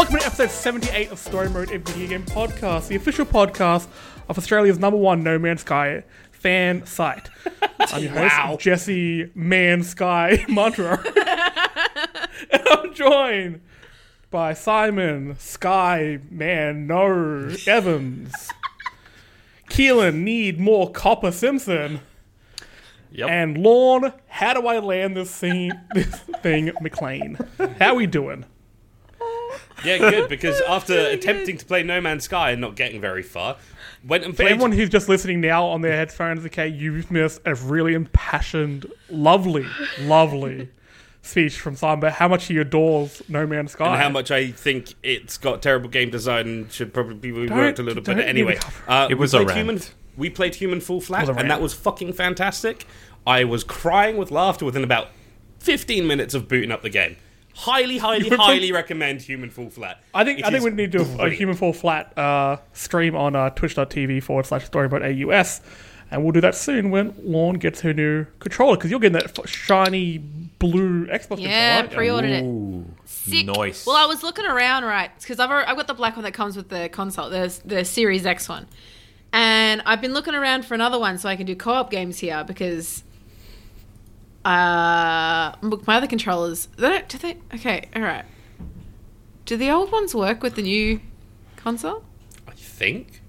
Welcome to episode 78 of Story Mode, a video game podcast, the official podcast of Australia's number one No Man's Sky fan site. I'm your host, Wow. Jesse Man Sky Monroe. and I'm joined by Simon Sky Man No Evans. Keelan Need More Copper Simpson. Yep. And Lorne, how do I land this thing, this thing McLean? How we doing? yeah, good because after attempting to play No Man's Sky and not getting very far, went and For played. everyone who's just listening now on their headphones, okay, you've missed a really impassioned, lovely, lovely speech from Simon about how much he adores No Man's Sky. and how much I think it's got terrible game design and should probably be reworked Don't- a little bit. Anyway, uh, It was a rant. human. We played Human Fall Flat, and that was fucking fantastic. I was crying with laughter within about 15 minutes of booting up the game. Highly, highly, were highly playing- recommend Human Fall Flat. I think It I think we need to do a, a human fall flat uh, stream on uh, twitch.tv forward slash storymode AUS. And we'll do that soon when Lorne gets her new controller because you're getting that shiny blue Xbox Yeah, controller. aren't pre-ordered it. Ooh, Sick. nice. Well, I was looking around, right? Because I've I've got the black one that comes with the console, the the Series X one, and I've been looking around for another one so I can do co-op games here because. Uh, look, my other controllers. They don't. Do they? Okay, all right. Do the old ones work with the new console? I think.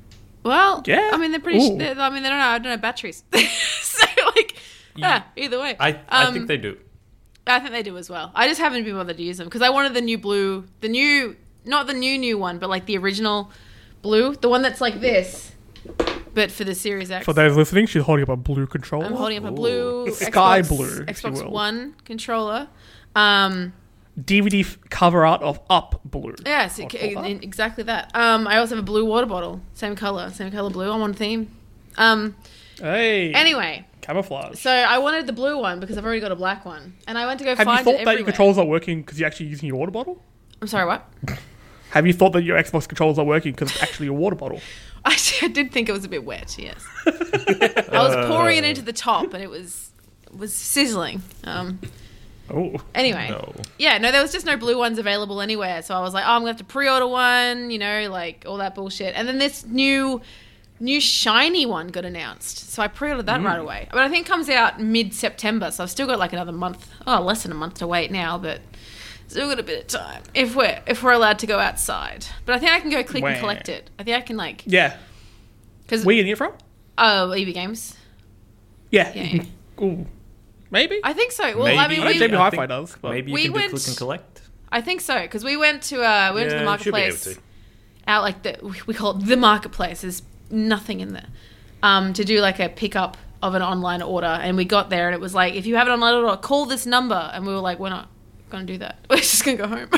Well, Yeah. I mean, they're pretty. Sh- they're, I mean, they don't know. I don't know batteries. so like, yeah. Either way, I, I Um, think they do. I think they do as well. I just haven't been bothered to use them because I wanted the new blue, the new, not the new new one, but like the original blue, the one that's like this, but for the Series X. For those listening, she's holding up a blue controller. I'm holding up a blue It's sky Xbox- blue, if you Xbox will. One controller. Um, DVD f- cover art of Up Blue. yes, What it- for that? it- exactly that. Um, I also have a blue water bottle, same color, same color blue. I'm on theme. Um, Hey, anyway, camouflage. so I wanted the blue one because I've already got a black one, and I went to go Have find you it thought that your everywhere. controls are working because you're actually using your water bottle? I'm sorry, what? Have you thought that your Xbox controls are working because it's actually a water bottle? I did think it was a bit wet. Yes, I was pouring it into the top, and it was was sizzling. Um, Oh, anyway, No. yeah, no, there was just no blue ones available anywhere. So I was like, oh, I'm gonna have to pre-order one, you know, like all that bullshit. And then this new, new shiny one got announced, so I pre-ordered that right away. But I think it comes out mid-September, so I've still got like another month, oh, less than a month to wait now, but. Still got a bit of time if we're if we're allowed to go outside, but I think I can go click Where? and collect it. I think I can like yeah. because Where you getting it from? Oh, EB Games. Yeah. Yeah. Ooh. Maybe. I think so. Well, Maybe. I mean, I know we, JB I Hi-Fi think does. But Maybe you we can went- do click and collect. I think so because we went to uh, we went to the Yeah, be able marketplace to. out like the we call it the marketplace. There's nothing in there um, to do like a pickup of an online order, and we got there and it was like if you have an online order, call this number, and we were like, we're not going to do that. We're just going to go home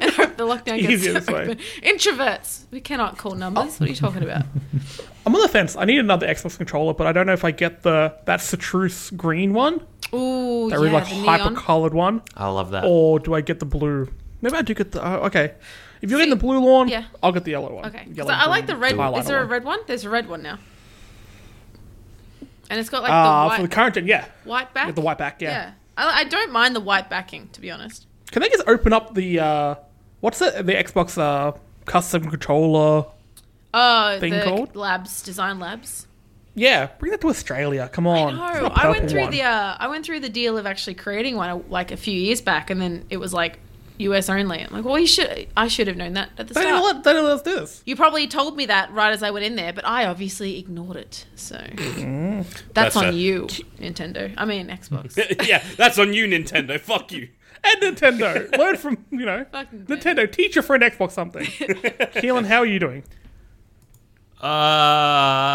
and hope the lockdown gets Easier this way. open. Introverts, we cannot call numbers. What are you talking about? I'm on the fence. I need another Xbox controller, but I don't know if I get the that citrus green one, Ooh, that yeah, really like the hyper colored one, I love that. or do I get the blue? Maybe I do get the. Oh, okay. If you're getting the blue one, yeah. I'll get the yellow one. Okay, Yellow I like the red. highlighter Is there a red one? There's a red one now. And it's got like the uh, for the current gen, yeah, white back. With the white back, yeah. Yeah. I, I don't mind the white backing, to be honest. Can they just open up the uh, what's it? The Xbox uh, custom controller? Oh, Thing the called? labs, design labs. Yeah, bring that to Australia. Come on. No, It's not I went through one. the uh, I went through the deal of actually creating one uh, like a few years back, and then it was like US only. I'm like, well, you should I should have known that at the They didn't start. let, they didn't let us do this. You probably told me that right as I went in there, but I obviously ignored it. So Mm. that's, That's on fair. you, Nintendo. I mean Xbox. yeah, that's on you, Nintendo. Fuck you. And Nintendo. Learn from, you know, Fuck Nintendo. Nintendo. Teach your friend Xbox something. Keelan, how are you doing?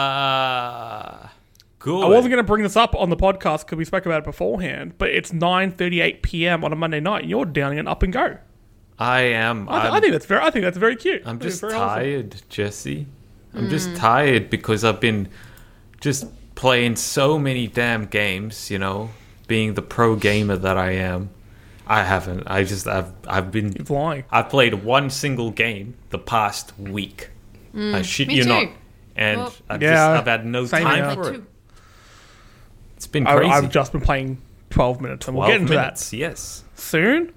Uh, good. I wasn't going to bring this up on the podcast because we spoke about it beforehand, but it's 9.38 p.m. on a Monday night. and You're downing it up and go. I am. I, th- I'm, think that's very. I think that's very cute. I I'm just very wholesome. tired, Jesse. I'm just tired because I've been just playing so many damn games. You know, being the pro gamer that I am. I haven't. I just. I've. I've been. You're lying. I've played one single game the past week. I shit Mm, me you too. not. And Well- I've Yeah, just. I've had no time for it. two. It's been I, crazy. I've just been playing 12 minutes, and we'll 12 get into minutes. Yes. soon.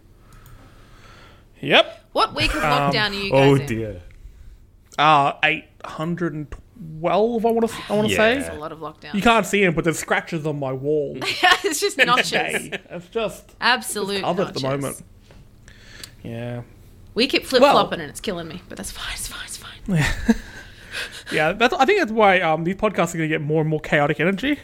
Yep. What week of lockdown are you guys Oh in? dear. Uh, 812, I want to I want to Yeah. It's a lot of lockdown. You can't see them, but there's scratches on my wall. it's just notches. Hey, it's just Absolute covered at the notches. moment. Yeah. We keep flip flopping and it's killing me, but that's fine. It's fine. It's fine. Yeah, that's. I think that's why um, these podcasts are going to get more and more chaotic energy.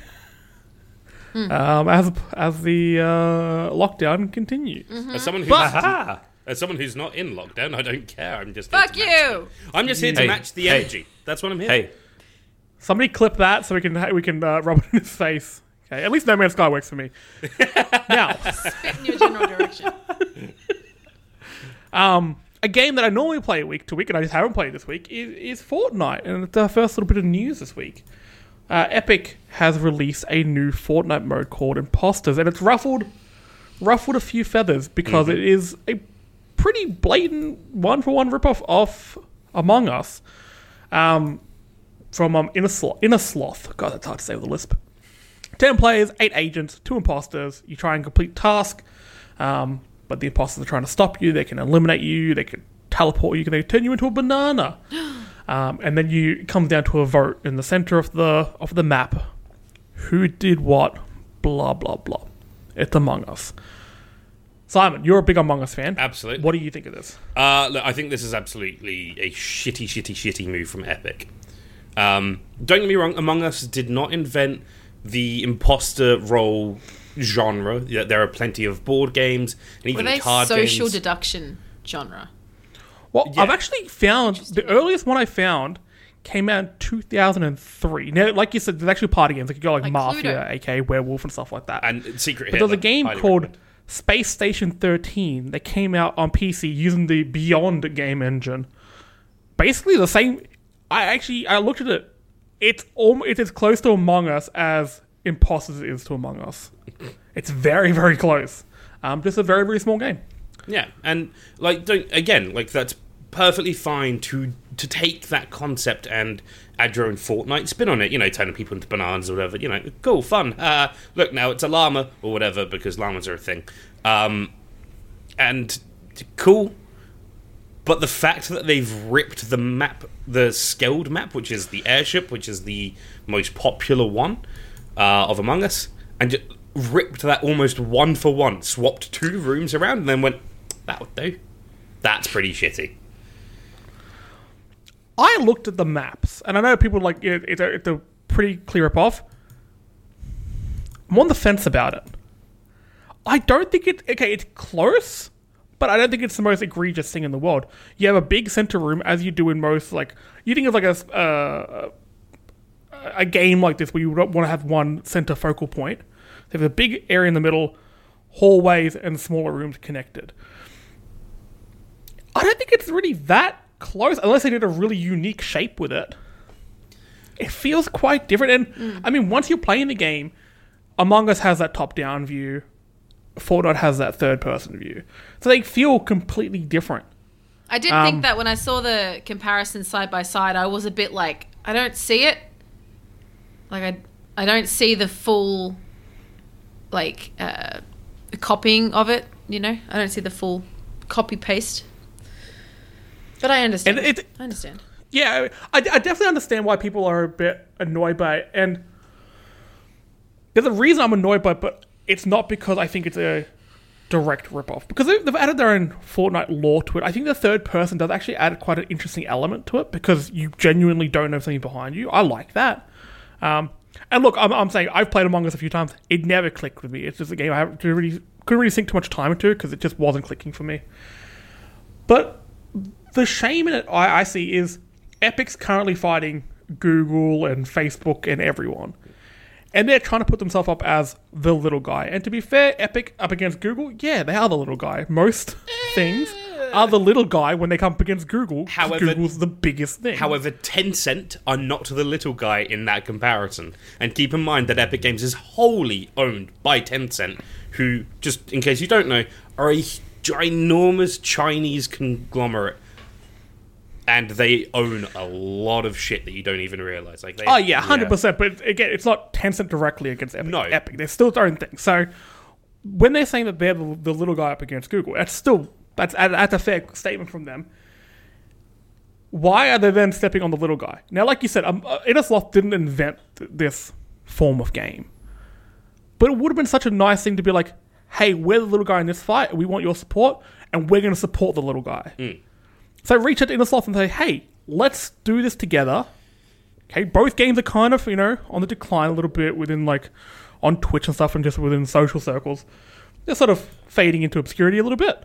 Um, as as the uh, lockdown continues. Mm-hmm. As someone who's Aha! as someone who's not in lockdown, I don't care. I'm just Fuck here to match you. the- I'm just here to Hey, match the hey. energy. That's what I'm here. Hey, Somebody clip that so we can we can uh, rub it in his face. Okay, at least No Man's Sky works for me. now, Spit in your general direction. a game that I normally play week to week, and I just haven't played this week, is, is Fortnite. And it's our first little bit of news this week. Uh, Epic has released a new Fortnite mode called Imposters, and it's ruffled ruffled a few feathers because it is a pretty blatant one for one ripoff of Among Us. Um, from um, Inner, Sloth, Innersloth. God, that's hard to say with a lisp. 10 players, 8 agents, 2 imposters. You try and complete task, um, but the imposters are trying to stop you. They can eliminate you, they can teleport you, they can turn you into a banana. Um, and then you it comes down to a vote in the center of the of the map. Who did what? Blah blah blah. It's Among Us. Simon, you're a big Among Us fan. Absolutely. What do you think of this? Uh, look, I think this is absolutely a shitty, shitty, shitty move from Epic. Um, don't get me wrong, Among Us did not invent the imposter role genre. There are plenty of board games and Were they card social games. deduction genre? Well, Yeah. I've actually found the earliest one I found came out in 2003. Now, like you said, there's actually party games like you got like, Like Mafia, Cluedo. aka Werewolf and stuff like that. and Secret but there's a game highly called recommend. Space Station 13 that came out on PC using the BYOND game engine. Basically the same. I actually I looked at it. It's almost it's as close to Among Us as Imposters is to Among Us. It's very very close. Um, just a very very small game. Yeah, and like don't again like that's perfectly fine to to take that concept and add your own Fortnite spin on it. You know, turning people into bananas or whatever. You know, cool, fun. Uh, look, now it's a llama or whatever because llamas are a thing. Um, and cool. But the fact that they've ripped the map, the scaled map, which is the airship, which is the most popular one uh, of Among Us, and ripped that almost one for one, swapped two rooms around, and then went, that would do. That's pretty shitty. I looked at the maps, and I know people like it, it's, a, it's a pretty clear rip off. I'm on the fence about it. I don't think it. Okay, it's close, but I don't think it's the most egregious thing in the world. You have a big center room, as you do in most like you think of like a uh, a game like this where you want to have one center focal point. They have a big area in the middle, hallways and smaller rooms connected. I don't think it's really that close unless they did a really unique shape with it. It feels quite different. And I mean, once you're playing the game, Among Us has that top down view, Fortnite has that third person view. So they feel completely different. I did Um, think that when I saw the comparison side by side, I was a bit like, I don't see it. Like I, I don't see the full, like, uh, copying of it. You know, I don't see the full copy paste. But I understand. And it- I understand. Yeah, I, I definitely understand why people are a bit annoyed by it. And there's a reason I'm annoyed by it, but it's not because I think it's a direct ripoff. Because they- they've added their own Fortnite lore to it. I think the third person does actually add quite an interesting element to it because you genuinely don't know something behind you. I like that. Um, and look, I'm, I'm saying I've played Among Us a few times. It never clicked with me. It's just a game I haven't really couldn't really sink too much time into because it just wasn't clicking for me. But the shame in it I, I see is Epic's currently fighting Google and Facebook and everyone. And they're trying to put themselves up as the little guy. And to be fair, Epic up against Google, yeah, they are the little guy. Most things are the little guy when they come up against Google. 'cause However- Google's the biggest thing. However, Tencent are not the little guy in that comparison. And keep in mind that Epic Games is wholly owned by Tencent, who, just in case you don't know, are a ginormous Chinese conglomerate. And they own a lot of shit that you don't even realize. Like, they, Oh yeah, hundred percent. But again, it's not Tencent directly against Epic. No. Epic. They're still their own thing. So when they're saying that they're the, the little guy up against Google, that's still That's that's a fair statement from them. Why are they then stepping on the little guy? Now, like you said, um, uh, Innersloth didn't invent th- this form of game, but it would have been such a nice thing to be like, "Hey, we're the little guy in this fight, we want your support, and we're going to support the little guy." So reach out to Innersloth and say, "Hey, let's do this together." Okay, both games are kind of you know on the decline a little bit within like on Twitch and stuff, and just within social circles. They're sort of fading into obscurity a little bit.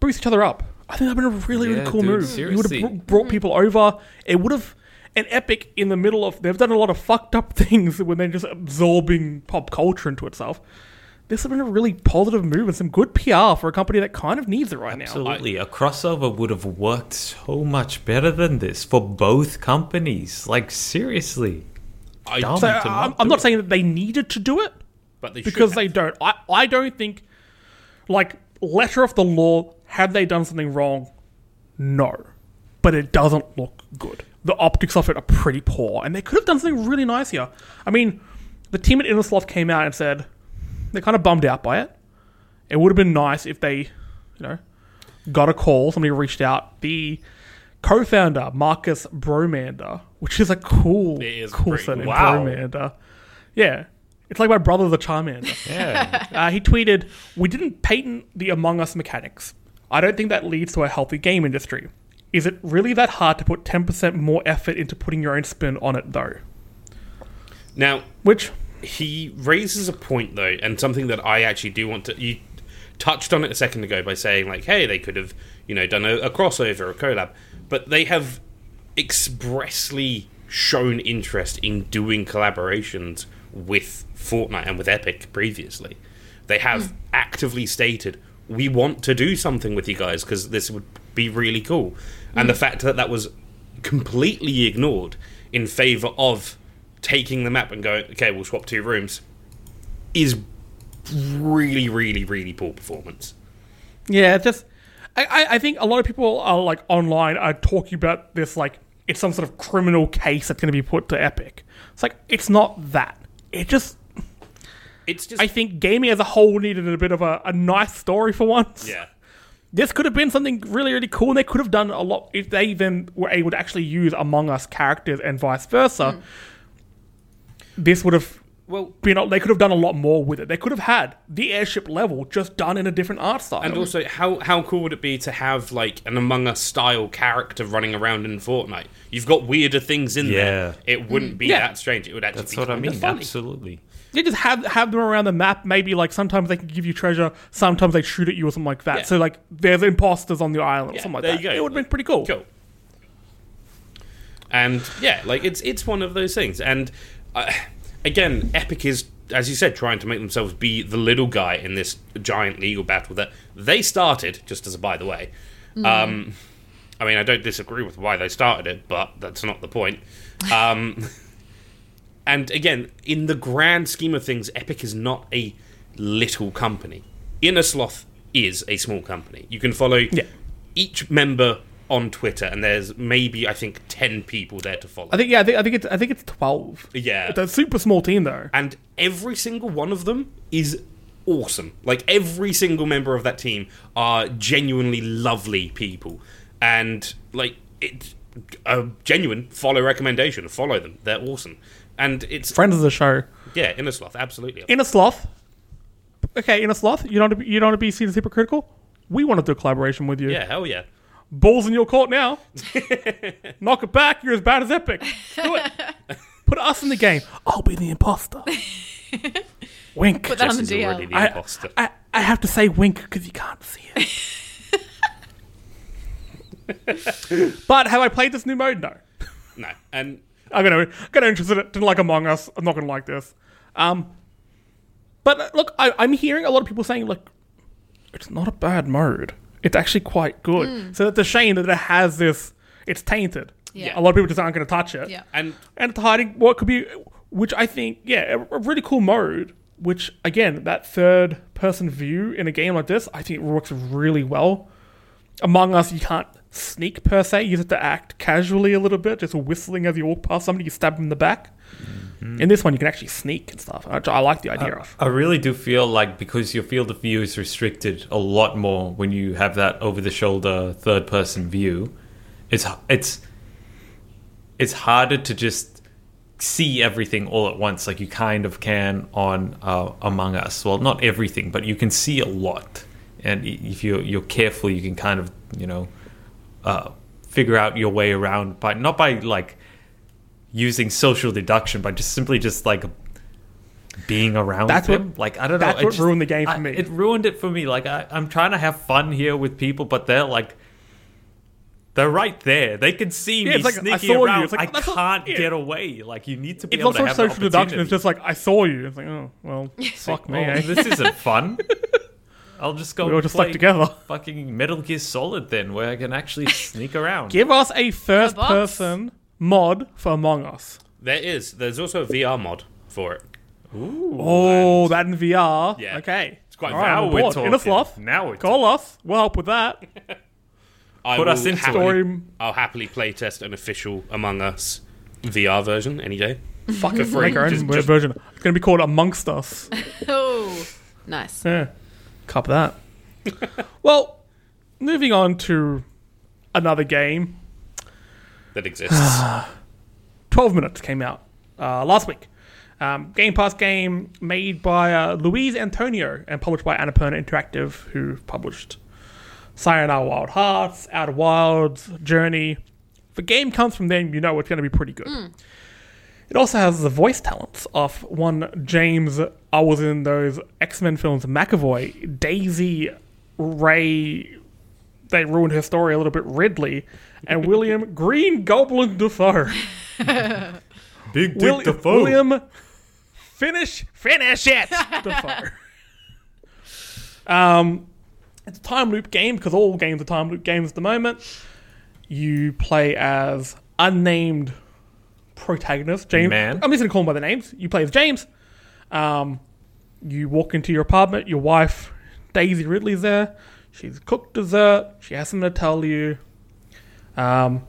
Boost each other up. I think that'd been a really, really cool dude, move. You would seriously. have brought mm. people over. It would have. An epic in the middle of. They've done a lot of fucked up things when they're just absorbing pop culture into itself. This would have been a really positive move and some good PR for a company that kind of needs it right now. Absolutely. a crossover would have worked so much better than this for both companies. Like, seriously. I, Dumb. So to I'm, not I'm not saying that they needed to do it but they because they don't. I, I don't think, like, letter of the law, have they done something wrong? No. But it doesn't look good. The optics of it are pretty poor, and they could have done something really nice here. I mean, the team at Innersloth came out and said they're kind of bummed out by it. It would have been nice if they, you know, got a call, somebody reached out. The co-founder, Marcus Bromander, which is a cool, is cool pretty surname. Wow. Bromander. Yeah. It's like my brother, the Charmander. Yeah. Uh, he tweeted, "We didn't patent the Among Us mechanics. I don't think that leads to a healthy game industry. Is it really that hard to put 10% more effort into putting your own spin on it, though?" Now, Which, he raises a point though, and something that I actually do want to. You touched on it a second ago by saying like, "Hey, they could have, you know, done a, a crossover, a collab," but they have expressly shown interest in doing collaborations with Fortnite and with Epic previously. They have hmm. actively stated, "We want to do something with you guys because this would be really cool," and hmm. the fact that that was completely ignored in favor of taking the map and going, okay, we'll swap two rooms, is really, really, really poor performance. yeah, just, I, I, I think a lot of people are like online are talking about this like it's some sort of criminal case that's going to be put to Epic. It's like it's not that. It just, It's just I think gaming as a whole needed a bit of a, a nice story for once. yeah. this could have been something really, really cool, and they could have done a lot if they then were able to actually use Among Us characters and vice versa. Hmm. This would have Well, been. They could have done a lot more with it. They could have had the airship level just done in a different art style. and also, how how cool would it be to have like an Among Us style character running around in Fortnite? You've got weirder things in Yeah. there. It wouldn't be Yeah. that strange. It would actually be. That's be what I kind of mean. funny. Absolutely. they just have have them around the map. Maybe like sometimes they can give you treasure, sometimes they shoot at you or something like that. Yeah. So like there's imposters on the island or Yeah, something like there that. you go. It would have been pretty cool. Cool. And yeah, like it's it's one of those things. And uh, again, Epic is, as you said, trying to make themselves be the little guy in this giant legal battle that they started. Just as a by the way, um, I mean, I don't disagree with why they started it, but that's not the point. Um, and again, in the grand scheme of things, Epic is not a little company. Innersloth is a small company. You can follow Yeah. each member on Twitter, and there's maybe I think ten people there to follow. I think yeah. I think, I think it's I think it's twelve. Yeah. it's a super small team though. and every single one of them is awesome. Like every single member of that team are genuinely lovely people, and like it's a genuine follow recommendation. Follow them; they're awesome. And it's Friends of the show. yeah, Innersloth, absolutely. In a sloth. Okay, in a sloth. You don't want to be, you don't want to be seen as hypocritical. We want to do a collaboration with you. Yeah, hell yeah. Balls in your court now. Knock it back. You're as bad as Epic. Do it. Put us in the game. I'll be the imposter. wink. Put that on the DL. already the I, imposter. I, I have to say wink because you can't see it. but have I played this new mode? No. no, and I'm gonna get interested in it. Didn't like Among Us. I'm not gonna like this. Um, but uh, look, I, I'm hearing a lot of people saying like, it's not a bad mode. It's actually quite good. Mm. So it's a shame that it has this. It's tainted. Yeah. A lot of people just aren't going to touch it. Yeah. and And it's hiding what could be, which I think, yeah, a, a really cool mode. Which again, that third person view in a game like this, I think it works really well. Among Us, you can't sneak per se. You have to act casually a little bit, just whistling as you walk past somebody, you stab them in the back. In this one, you can actually sneak and stuff. I, I like the idea of. I really do feel like because your field of view is restricted a lot more when you have that over the shoulder third person view. It's it's it's harder to just see everything all at once like you kind of can on uh, Among Us. Well, not everything, but you can see a lot. And if you're you're careful, you can kind of you know uh, figure out your way around by not by like using social deduction, by just simply just like being around That's them. what- like I don't know. that's it what ruined the game for I- me. It ruined it for me. Like I, I'm trying to have fun here with people, but they're like. They're right there. They can see Yeah, me it's like, I sneaking saw you. around. It's like, I that's not- can't yeah. get away. Like you need to be It's able not to so have the social deduction. It's just like I saw you. It's like, oh well, fuck me. Oh, eh? this isn't fun. I'll just go. we all just play stuck together. Fucking Metal Gear Solid then, where I can actually sneak around. Give us a first-person mod for Among Us. There is. There's also a VR mod for it. Oh, that in VR. Yeah. Okay. It's quite All right, now we're board. In a sloth. Now we're Call us. We'll help with that. I Put will us into it. happily, Story. I'll happily playtest an official Among Us VR version any day. Fuck it. free. Make our own Just- just- version. It's going to be called Amongst Us. Oh, nice. Yeah. Cop that. well, moving on to another game. That exists. 12 Minutes came out uh, last week. Um, game Pass game made by uh, Luis Antonio and published by Annapurna Interactive, who published Sayonara Wild Hearts, Outer Wilds, Journey. If a game comes from them, you know it's going to be pretty good. It also has the voice talents of one James. I was in those X Men films, McAvoy, Daisy, Rey. They ruined her story a little bit. Ridley and William Green Goblin Dafoe. Big Dick Will- Dafoe. William, finish, finish it, Dafoe. Um, it's a time loop game because all games are time loop games at the moment. You play as unnamed protagonist James. Man. I'm just gonna call him by the names. You play as James. Um, you walk into your apartment. Your wife, Daisy Ridley's there. She's cooked dessert. She has something to tell you. Um,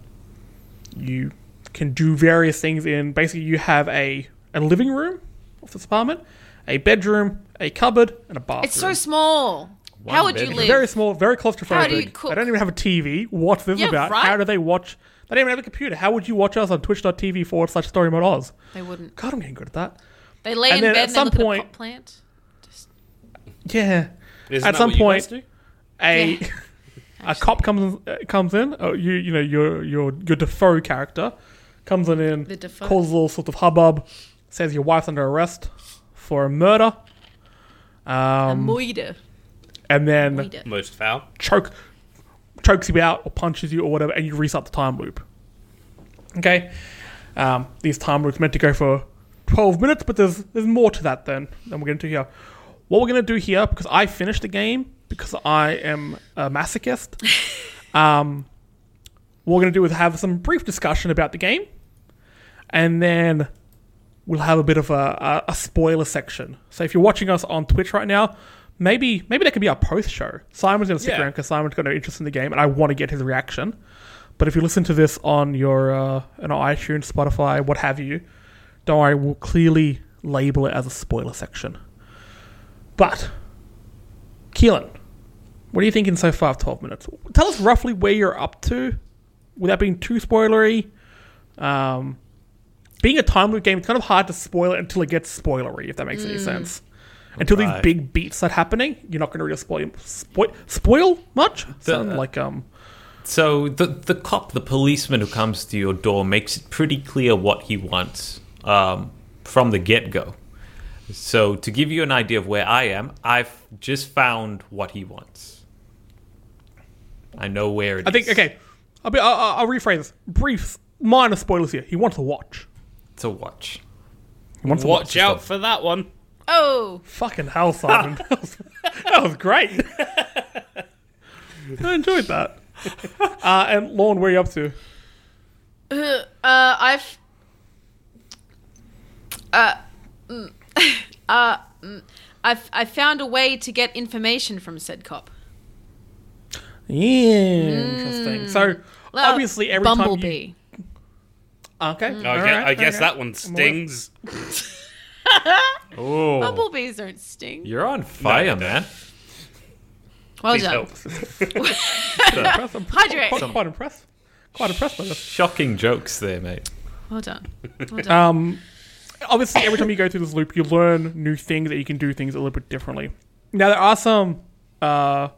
you can do various things in basically you have a, a living room of this apartment, a bedroom, a cupboard, and a bathroom. It's so small. How would you live? very small, very claustrophobic. How do you cook? They don't even have a TV. What's this Yeah, about? right? How do they watch? They don't even have a computer. How would you watch us on twitch.tv forward slash story mode Oz? They wouldn't. God, I'm getting good at that. They lay And in bed at and some they look point- at a pot plant. Just Yeah. Isn't At that some what you point- guys do? A Yeah. a cop comes uh, comes in. Oh, you you know your your your Dafoe character comes on in, The Dafoe. causes a little sort of hubbub, says your wife's under arrest for a murder, a um, moide. and then Moide. Most foul. choke chokes you out or punches you or whatever, and you restart the time loop. Okay, um, these time loops meant to go for twelve minutes, but there's there's more to that than than we're going to do here. What we're going to do here, because I finished the game because I am a masochist. um, what we're going to do is have some brief discussion about the game, and then we'll have a bit of a, a, a spoiler section. So if you're watching us on Twitch right now, maybe maybe that could be our post show. Simon's going to stick Yeah. around because Simon's got no interest in the game, and I want to get his reaction. But if you listen to this on your uh, on iTunes, Spotify, what have you, don't worry, we'll clearly label it as a spoiler section. But Keelan, what are you thinking so far of 12 minutes? Tell us roughly where you're up to without being too spoilery. Um, being a time loop game, it's kind of hard to spoil it until it gets spoilery, if that makes any sense. Until these big beats start happening, you're not going to really spoil spoil, spoil much. Sound like um, So the the cop, the policeman who comes to your door, makes it pretty clear what he wants um, from the get go. So to give you an idea of where I am, I've just found what he wants. I know where it is. I think okay. I'll be. I'll, I'll I'll rephrase this. Brief, minor spoilers here. He wants to watch. to watch. He wants to Watch watch. out for that one. Oh, Fucking hell, Simon. that, was, that was great. I enjoyed that. Uh, and Lorne, where are you up to? uh, I've. Uh, mm, uh, mm, I've I found a way to get information from said cop. Yeah, interesting. So Well, obviously, every time you, Bumblebee. Okay. Mm. I, all right, I guess okay. that one stings. Oh, Bumblebees don't sting. you're on fire, No, man. Well Please done. help. Impressed. Hydrate. Quite, quite impressed. Quite impressed by this. Shocking jokes there, mate. Well done. Well done. Um, obviously, every time you go through this loop, you learn new things that you can do things a little bit differently. Now, there are some uh,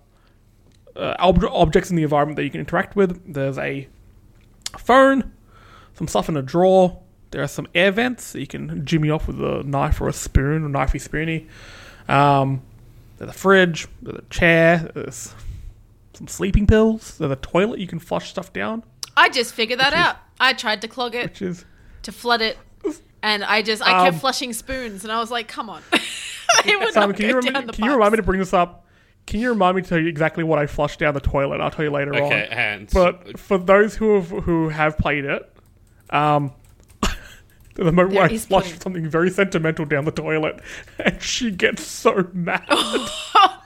uh, ob- objects in the environment that you can interact with. There's a phone, some stuff in a drawer. There are some air vents that you can jimmy off with a knife or a spoon, or knifey spoony. Um, there's a fridge, there's a chair, there's some sleeping pills, there's a toilet you can flush stuff down, I just figured that out. I tried to clog it, which is to flood it, and I just I kept Um, flushing spoons, and I was like, come on. Simon, can you, down rem- the can you remind me to bring this up? Can you remind me to tell you exactly what I flushed down the toilet? I'll tell you later Okay, on. hands. But for those who have who have played it, um, the moment where I There is flushed pudding. something very sentimental down the toilet, and she gets so mad. I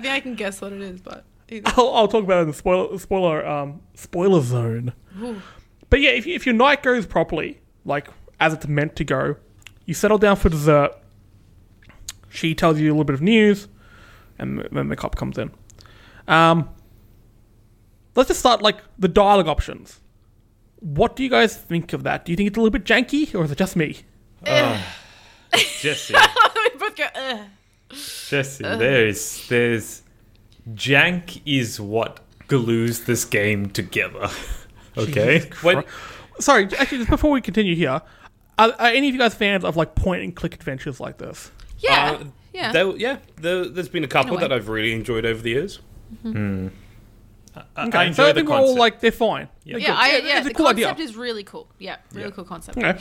think I can guess what it is, but. I'll, I'll talk about it in the spoiler spoiler um, spoiler zone. Ooh. But yeah, if, you- if your night goes properly, like as it's meant to go, you settle down for dessert. She tells you a little bit of news, and then the cop comes in. Um, let's just start like the dialogue options. What do you guys think of that? Do you think it's a little bit janky, or is it just me? Jesse, we both go, Ugh. Jesse, there's there's jank is what glues this game together. Okay, when, Sorry, actually, just before we continue here, are, are any of you guys fans of like point and click adventures like this? Yeah. uh, yeah. there, yeah, there, there's been a couple way. that I've really enjoyed over the years. I, Okay, I so I enjoy the think we're all concept. like they're fine. Yeah. yeah, I, yeah, it's the cool concept idea. is really cool. Yeah, really Yeah. cool concept. Okay.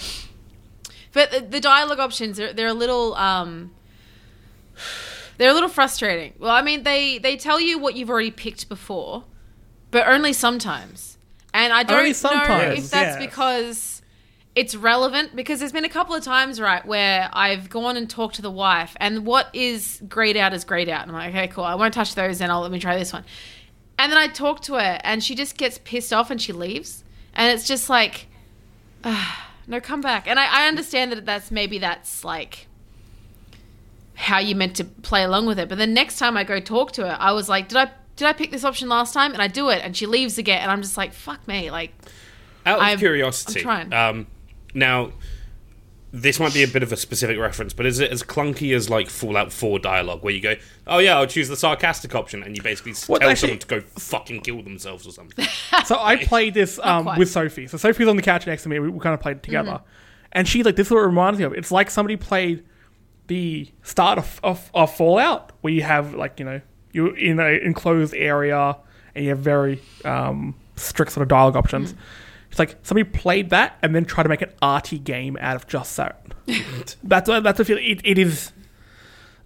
But the, the dialogue options are they're a little um they're a little frustrating. Well, I mean they they tell you what you've already picked before, but only sometimes. And I don't Only know sometimes, if that's yes. because it's relevant because there's been a couple of times right where I've gone and talked to the wife and what is grayed out is grayed out. And I'm like, okay, cool. I won't touch those and I'll let me try this one. And then I talk to her and she just gets pissed off and she leaves. And it's just like no, come back. And I, I understand that that's maybe that's like how you meant to play along with it. But the next time I go talk to her, I was like, did I did I pick this option last time? And I do it, and she leaves again, and I'm just like, fuck me, like. Out of I'm- curiosity, I'm trying. Um, now this might be a bit of a specific reference, but is it as clunky as like Fallout 4 dialogue, where you go, "Oh yeah, I'll choose the sarcastic option," and you basically s- Well, tell actually- someone to go fucking kill themselves or something? So I played this um, with Sophie. So Sophie's on the couch next to me. We, we kind of played it together, Mm-hmm. and she's like, "This is what it reminds me of. It's like somebody played the start of, of, of Fallout, where you have like you know you're in an enclosed area and you have very um, strict sort of dialogue options. Mm-hmm. It's like somebody played that and then tried to make an arty game out of just that. that's a, that's a feel. It, it is.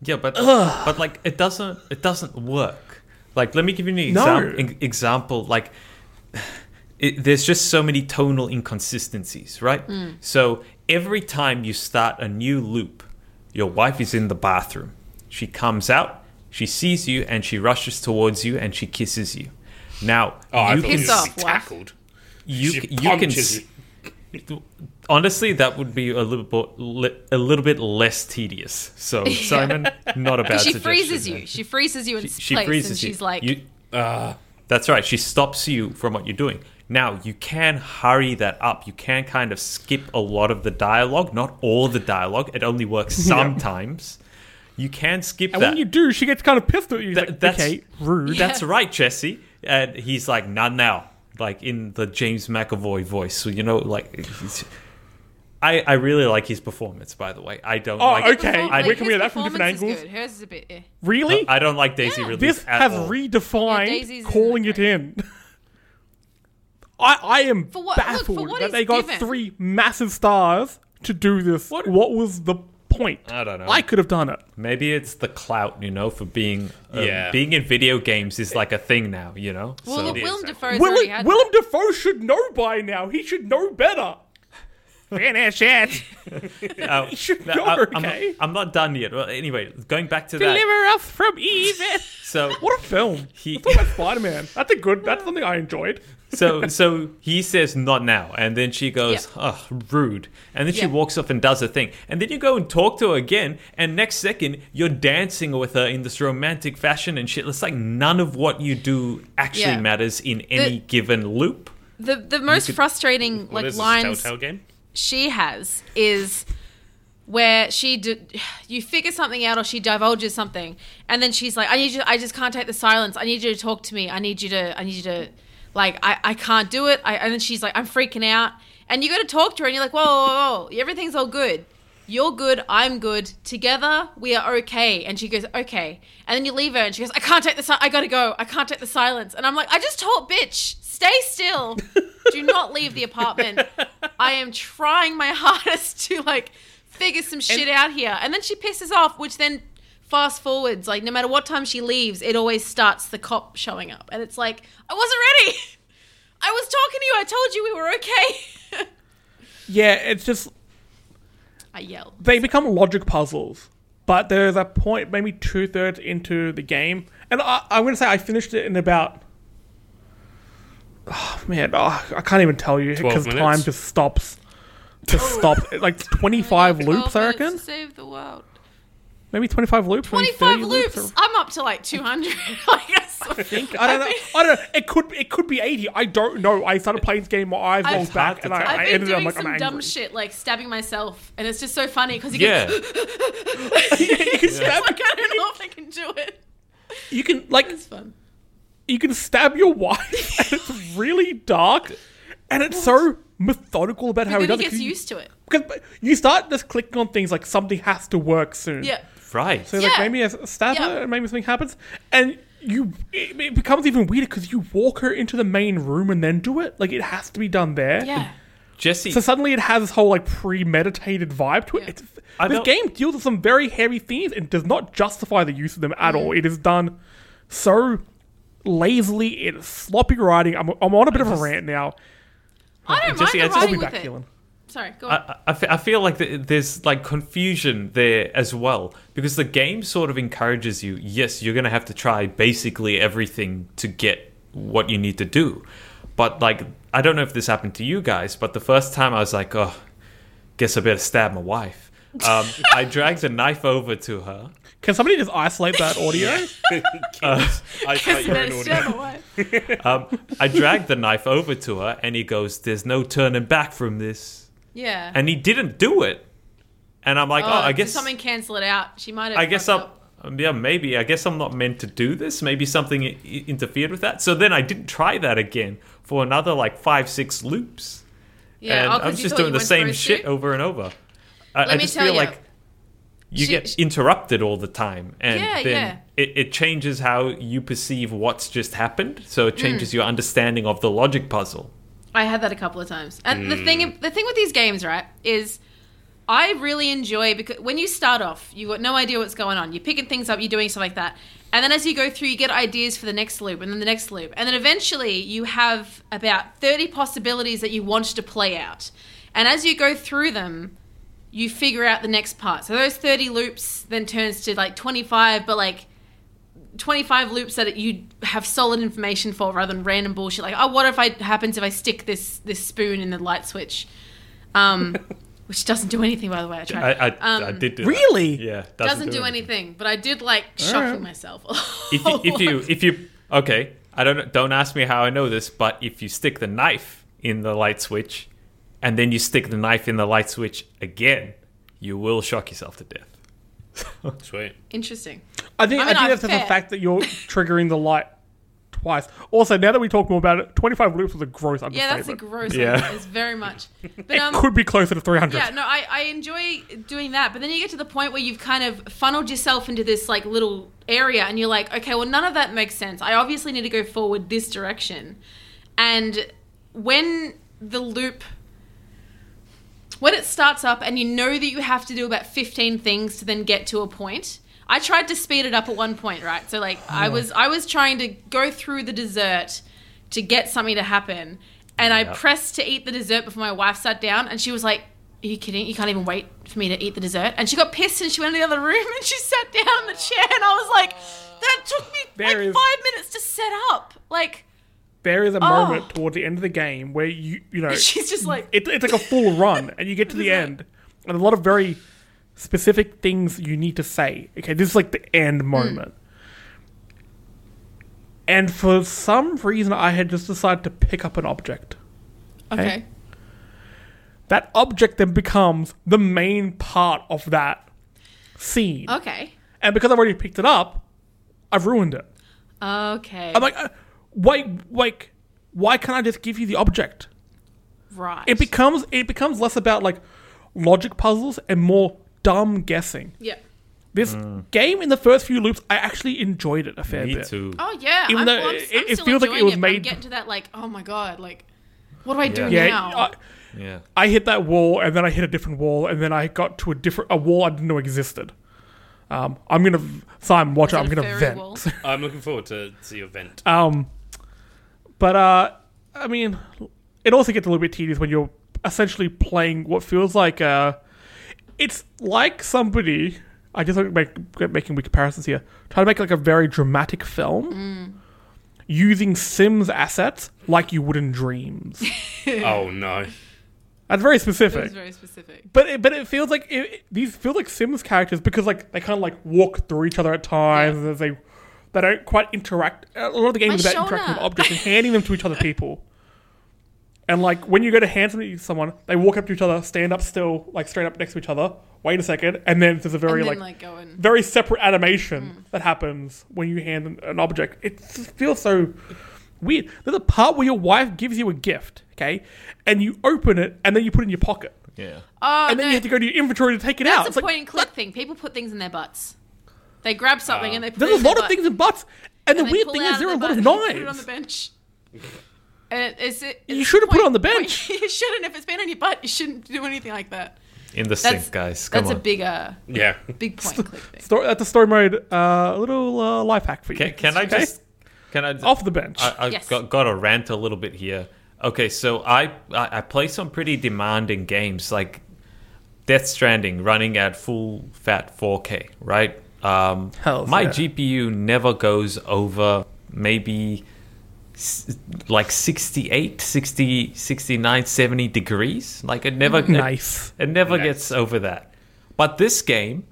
Yeah, but but like it doesn't it doesn't work. Like let me give you an No. example. Like it, there's just so many tonal inconsistencies, right? Mm. So every time you start a new loop, your wife is in the bathroom. She comes out, she sees you, and she rushes towards you and she kisses you. Now Oh, I you thought can you off, be tackled. You She you can punches s- honestly that would be a little bit a little bit less tedious. So Simon, not a bad she freezes there. you. She freezes you in She, she place, freezes and you. she's like, You- Uh, that's right. She stops you from what you're doing. Now you can hurry that up. You can kind of skip a lot of the dialogue, not all the dialogue. It only works sometimes. You can skip And that. when you do, she gets kind of pissed at you. She's That- like, that's- okay, rude. That's right, Jesse. And he's like, not now. Like in the James McAvoy voice. So you know, like. He's, I, I really like his performance, by the way. I don't Oh, like. okay. Perform- Where like, can we his get that from different performance is angles? Good. Hers is a bit. Eh. Really? I don't like Daisy Yeah. Ridley. this at has all. redefined Yeah, Daisy's calling it in. I I am what- baffled what that they got given. three massive stars to do this. What, was the point? I don't know. I could have done it. Maybe it's the clout, you know, for being um, Yeah. being in video games is like a thing now, you know. Well, So- look, Willem actually. Dafoe's already Willem, had. Willem Dafoe should know by now. He should know better. Finish it. Uh, Sure, no, you're I, am okay. not, I'm not done yet. Well, anyway, going back to that. Deliver us from evil. So What a film. He- He, about Spider Man. That's a good. That's something I enjoyed. So so he says not now. And then she goes oh rude. And then she Yeah. walks off and does her thing. And then you go and talk to her again. And next second you're dancing with her in this romantic fashion and shit. It's like none of what you do actually Yeah. matters in any given loop. The the most frustrating like lines game? she has is where she d- you figure something out or she divulges something. And then she's like i need you i just can't take the silence. I need you to talk to me. I need you to i need you to like i, I can't do it. I, and then she's like i'm freaking out. And you go to talk to her and you're like whoa, whoa, whoa, everything's all good. You're good i'm good. Together we are okay. And she goes okay. And then you leave her and she goes i can't take the si- i gotta go. I can't take the silence. And i'm like i just told bitch stay still. Do not leave the apartment. I am trying my hardest to like figure some shit out here. And then she pisses off which then fast forwards like no matter what time she leaves it always starts the cop showing up and it's like i wasn't ready i was talking to you i told you we were okay Yeah, it's just i yell they become logic puzzles. But there's a point, maybe two thirds into the game, and I, I'm going to say I finished it in about. Oh man, oh, I can't even tell you because time just stops. Just stops. Like 25 loops, I reckon. save the world Maybe 25 loops. 25 30 loops. or- I'm up to like 200. I guess. I think I don't know. I don't know. It could it could be 80. I don't know. I started playing this game, my eyes I've- rolled back, and hard I, to I been ended up like some I'm dumb shit, like stabbing myself, and it's just so funny because you yeah can, you can stab. like, I don't know if I can do it. You can like It's fun. you can stab your wife, and it's really dark, and it's so methodical about how But he does he it. gets 'cause you- used to it. Because you start just clicking on things like something has to work soon. Yeah. Right So like Yeah. maybe a stab Yeah. her, and maybe something happens, and you it, it becomes even weirder because you walk her into the main room and then do it. Like it has to be done there. Yeah. jesse So suddenly it has this whole like premeditated vibe to it. Yeah. It's, I this don't- game deals with some very heavy themes and does not justify the use of them at Mm. all. It is done so lazily. It's sloppy writing. I'm, I'm on a bit of a rant now. I don't Jesse, mind I the just- I'll be writing with back, it. Keelan. Sorry, go I, on. I- I I feel like th- there's like confusion there as well because the game sort of encourages you. Yes, you're gonna have to try basically everything to get what you need to do, but like I don't know if this happened to you guys, but the first time I was like, oh, guess I better stab my wife. Um, I dragged a knife over to her. Can somebody just isolate that audio? I thought you were an That's audio. Um, I dragged the knife over to her, and he goes, "There's no turning back from this," Yeah. and he didn't do it. And I'm like, oh, I guess something cancel it out. She might have. I guess up. um, Yeah, maybe. I guess I'm not meant to do this. Maybe something interfered with that. So then I didn't try that again for another like five, six loops. Yeah, and oh, I was just doing the same shit too? over and over. I, I just tell feel you. like you She- get she- interrupted all the time, and Yeah, then yeah. It, it changes how you perceive what's just happened. So Hmm. it changes your understanding of the logic puzzle. I had that a couple of times. And the thing, mm. the thing with these games, right, is I really enjoy because when you start off, you've got no idea what's going on. You're picking things up, you're doing stuff like that, and then as you go through, you get ideas for the next loop, and then the next loop, and then eventually you have about thirty possibilities that you want to play out. And as you go through them, you figure out the next part. So those thirty loops then turns to like twenty five, but like 25 loops that you have solid information for rather than random bullshit like oh what if I happens if I stick this this spoon in the light switch um which doesn't do anything by the way I tried I, I, Um, I did do that. Really? Yeah, doesn't, do anything. but I did like shocking Alright. myself if you, if you if you okay i don't don't ask me how i know this but if you stick the knife in the light switch and then you stick the knife in the light switch again you will shock yourself to death Sweet. interesting I think I I, mean, think I'm that's just the fact that you're triggering the light twice. Also, now that we talk more about it, 25 loops was a gross understatement. yeah that's a gross Yeah. one. it's very much but It um could be closer to 300. yeah no I, I enjoy doing that but then you get to the point where you've kind of funneled yourself into this like little area and you're like okay well none of that makes sense i obviously need to go forward this direction and when the loop when it starts up and you know that you have to do about 15 things to then get to a point i tried to speed it up at one point right so like i oh. was i was trying to go through the dessert to get something to happen and i pressed to eat the dessert before my wife sat down and she was like Are you kidding? You can't even wait for me to eat the dessert. And she got pissed and she went in the other room and she sat down in the chair and I was like, that took me There like is- five minutes to set up. Like, There is a Oh. moment towards the end of the game where you you know she's just like, it, it's like a full run, and you get to the end, and a lot of very specific things you need to say. Okay, this is like the end hmm. moment. And for some reason, I had just decided to pick up an object. okay. That object then becomes the main part of that scene. Okay. And because I've already picked it up, I've ruined it. Okay. I'm like, uh, wait, wait, why can't I just give you the object? right. It becomes it becomes less about like logic puzzles and more dumb guessing. yeah. This game in the first few loops, I actually enjoyed it a fair Me bit. too. Oh yeah. Even I'm, though well, I'm, it- I'm it still feels like it enjoying was but I'm made- getting to that like, oh my god, like, what do I do Yeah. Yeah, now? I, Yeah. I hit that wall and then I hit a different wall and then I got to a different a wall I didn't know existed. Um, I'm gonna Simon, watch Is it. it I'm a gonna fairy vent. I'm looking forward to see your vent. Um, but uh, I mean, it also gets a little bit tedious when you're essentially playing what feels like uh, it's like somebody. I just like make, making weak comparisons here. Try to make like a very dramatic film using Sims assets like you would in Dreams. oh no. That's very specific. was very specific. But it, but it feels like it, it- these feel like Sims characters because like they kind of like walk through each other at times. Yeah. And they they don't quite interact. A lot of the game My is about interacting with objects and handing them to each other people. And like when you go to hand something to someone, they walk up to each other, stand up still, like straight up next to each other. Wait a second, and then there's a very and then, like, like, going. very separate animation Hmm. that happens when you hand an, an object. It just feels so weird. There's a part where your wife gives you a gift, okay, and you open it and then you put it in your pocket Yeah. Oh, and then no, you have to go to your inventory to take it out. that's It's a like, point and click thing. People put things in their butts. They grab something and they put it there's a lot their of things in butts, and, and the weird thing is there are a lot of butt and Put it on knives. the bench. And it, is it, You should've put it on the point- bench. you shouldn't. If it's been on your butt, you shouldn't do anything like that. In the That's sink, guys. Come That's on. a bigger, Yeah. big point and click thing. Story, that's a story mode. Uh, a little uh, life hack for you. can, can I okay? just? Can I? off the bench? I, I Yes. got, got to rant a little bit here. Okay, so I, I I play some pretty demanding games like Death Stranding running at full fat 4K, right? Um, Hells my yeah. GPU never goes over maybe like 68, 60, 69, 70 degrees. Like it never it- it never Nice. gets over that. But this game,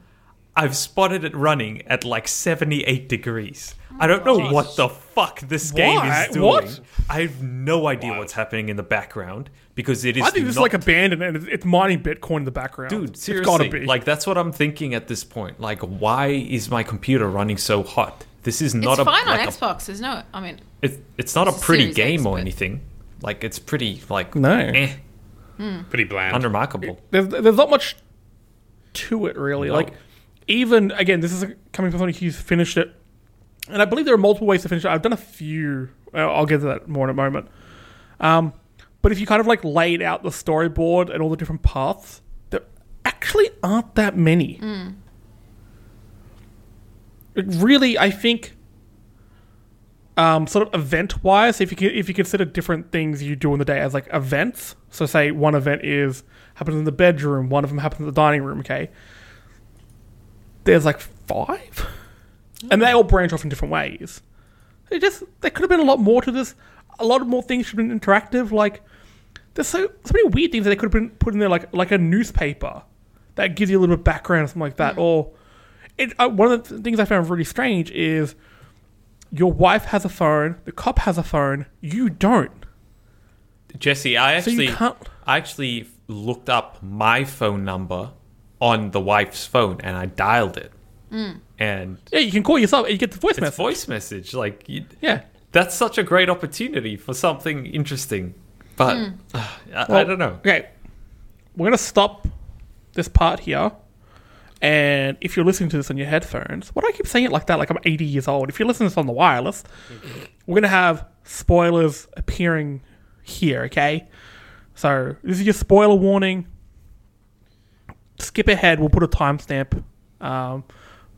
I've spotted it running at like 78 degrees. I don't know what the fuck this game Why? is doing. What? I have no idea Wild. what's happening in the background because it is I think this is not- like abandoned and it's- it's mining Bitcoin in the background. Dude, it's seriously, gotta be. like that's what I'm thinking at this point. Like, why is my computer running so hot? This is It's not a fine on a- Xbox. There's no. I mean, it, it's not a It's a pretty Series game X, or but- anything. Like, it's pretty like No. eh, Pretty bland. unremarkable. there's there's not much to it really. No. Like even again, this is coming from someone who's finished it, and I believe there are multiple ways to finish it. I've done a few. I'll get to that more in a moment. Um, but if you kind of like laid out the storyboard and all the different paths, there actually aren't that many. It really, I think. Um, sort of event wise, if you can, if you consider different things you do in the day as like events, so say one event is happens in the bedroom, one of them happens in the dining room. Okay, there's like five, and they all branch off in different ways. It just there could have been a lot more to this. A lot of more things should have been interactive. Like there's so so many weird things that they could have been put in there, like like a newspaper that gives you a little bit of background, or something like that. Or it, uh, one of the things I found really strange is your wife has a phone, the cop has a phone, you don't. Jesse, I So you actually can't. I actually looked up my phone number on the wife's phone and I dialed it. Mm. And Yeah, you can call yourself. and You get the voice it's message. voice message. Like you, Yeah. that's such a great opportunity for something interesting. But hmm. I, I Well, don't know. Okay, we're gonna stop this part here. And if you're listening to this on your headphones, why do I keep saying it like that? Like I'm 80 years old. If you're listening to this on the wireless, we're gonna have spoilers appearing here. Okay, so this is your spoiler warning. Skip ahead. We'll put a timestamp. Um,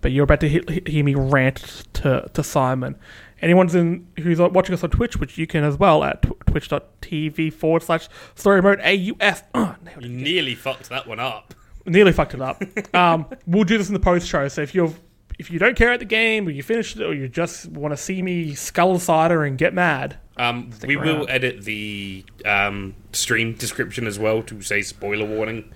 but you're about to he- hear me rant to, to Simon. Anyone's in who's watching us on Twitch, which you can as well at tw- twitch.tv forward slash story mode AUS. Oh, You nearly fucked that one up. Nearly fucked it up. um, we'll do this in the post show. So if you're if you don't care at the game, or you finished it, or you just want to see me skull cider and get mad, Um, we will edit the um, stream description as well to say spoiler warning.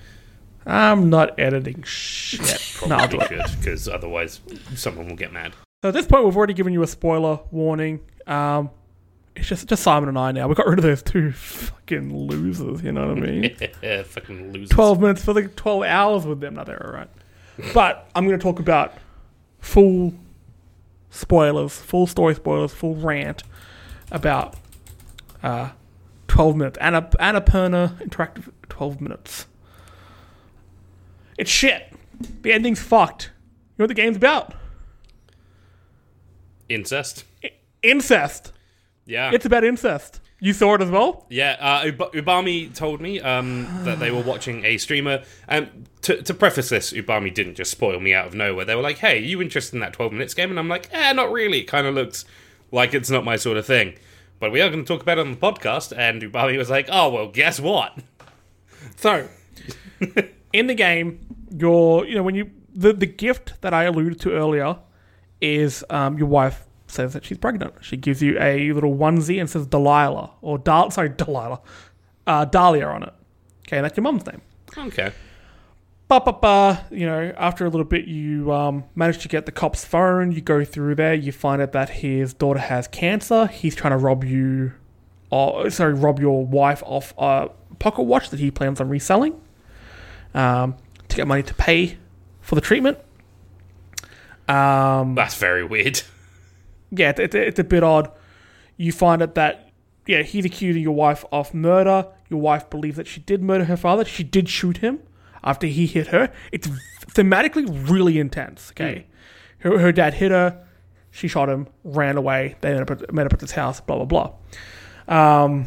I'm not editing shit. no, Probably it. should, because otherwise someone will get mad. So at this point, we've already given you a spoiler warning. Um, it's just just Simon and I now. We got rid of those two fucking losers. You know what I mean? Fucking losers. twelve minutes for like twelve hours with them. No, they're all right. But I'm going to talk about full spoilers, full story spoilers, full rant about uh, twelve minutes. Anna Annapurna interactive twelve minutes. It's shit. The ending's fucked. You know what the game's about? Incest. Incest. Yeah. It's about incest. You saw it as well? Yeah, uh, Ub- Ubami told me um, that they were watching a streamer. And to, to preface this, Ubami didn't just spoil me out of nowhere. They were like, "Hey, you interested in that 12 minutes game?" And I'm like, "Eh, not really. It kind of looks like it's not my sort of thing." But we are going to talk about it on the podcast. And Ubami was like, "Oh well, guess what? So, in the game, your you know when you the the gift that I alluded to earlier is um, your wife says that she's pregnant. She gives you a little onesie and says Delilah or Dal sorry Delilah, uh, Dahlia on it. Okay, that's your mum's name. Okay, Ba ba ba. You know, after a little bit, you um, manage to get the cop's phone. You go through there. You find out that his daughter has cancer. He's trying to rob you, or sorry, rob your wife off a pocket watch that he plans on reselling, um, to get money to pay for the treatment. Um, that's very weird." yeah, it's, it's, it's a bit odd. You find out that yeah, he's accusing your wife of murder. Your wife believes that she did murder her father. She did shoot him after he hit her. It's thematically really intense. Okay, her, her dad hit her. She shot him, ran away. They ended up at, met up at this house. Blah blah blah. Um,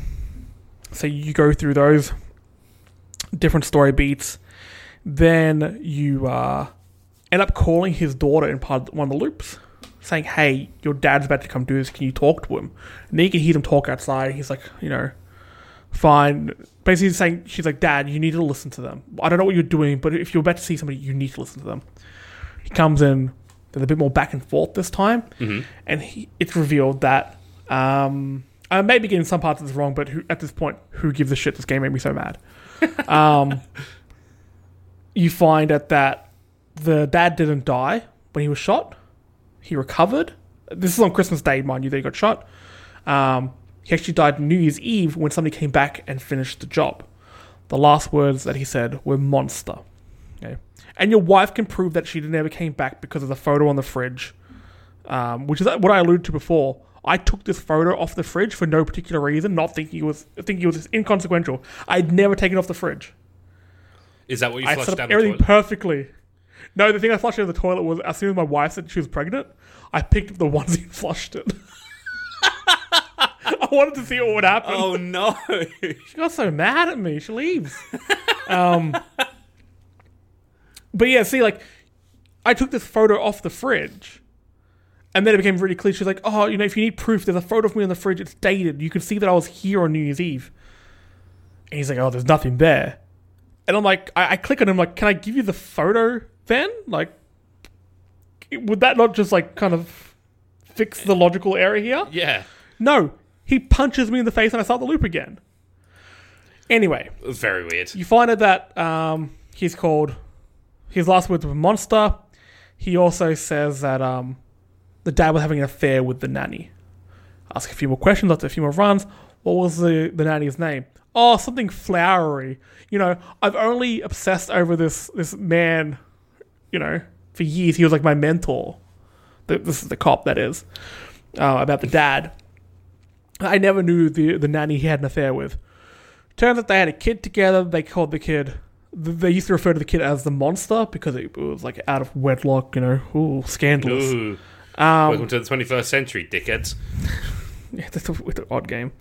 so you go through those different story beats. Then you uh, end up calling his daughter in part one of the loops saying, "Hey, your dad's about to come do this. Can you talk to him?" And then you can hear them talk outside. He's like, you know, fine. Basically, saying she's like, "Dad, you need to listen to them. I don't know what you're doing, but if you're about to see somebody, you need to listen to them." He comes in. There's a bit more back and forth this time, and he, it's revealed that um, I may be getting some parts of this wrong, but who, at this point, who gives a shit? This game made me so mad. um, you find out that the dad didn't die when he was shot he recovered. This is on Christmas Day, mind you, that he got shot. Um, he actually died New Year's Eve when somebody came back and finished the job. The last words that he said were monster. Okay. And your wife can prove that she never came back because of the photo on the fridge, um, which is what I alluded to before. I took this photo off the fridge for no particular reason, not thinking it was thinking it was inconsequential. I'd never taken it off the fridge. Is that what you I flushed set down up the everything toilet? perfectly. No, the thing I flushed down the toilet was as soon as my wife said she was pregnant, I picked up the onesie and flushed it. I wanted to see what would happen. oh no! She got so mad at me. She leaves. um, but yeah, see, like, I took this photo off the fridge. And then it became really clear. She's like, oh, you know, if you need proof, there's a photo of me on the fridge. It's dated. You can see that I was here on New Year's Eve. And he's like, oh, there's nothing there. And I'm like, I, I click on him, like, can I give you the photo then? Like, would that not just, like, kind of fix the logical error here? yeah, No. He punches me in the face and I start the loop again. Anyway, very weird. you find out that um, he's called. His last words were monster. He also says that um, the dad was having an affair with the nanny. Ask a few more questions after a few more runs. What was the, the nanny's name? Oh, something flowery. You know, I've only obsessed over this this man, you know, for years. He was like my mentor. The, this is the cop, that is, uh, about the dad. I never knew the the nanny he had an affair with. Turns out they had a kid together. They called the kid. They used to refer to the kid as the monster because it was like out of wedlock. You know, ooh, scandalous. Ooh. Um, Welcome to the 21st century, dickheads. yeah, that's a, with an odd game.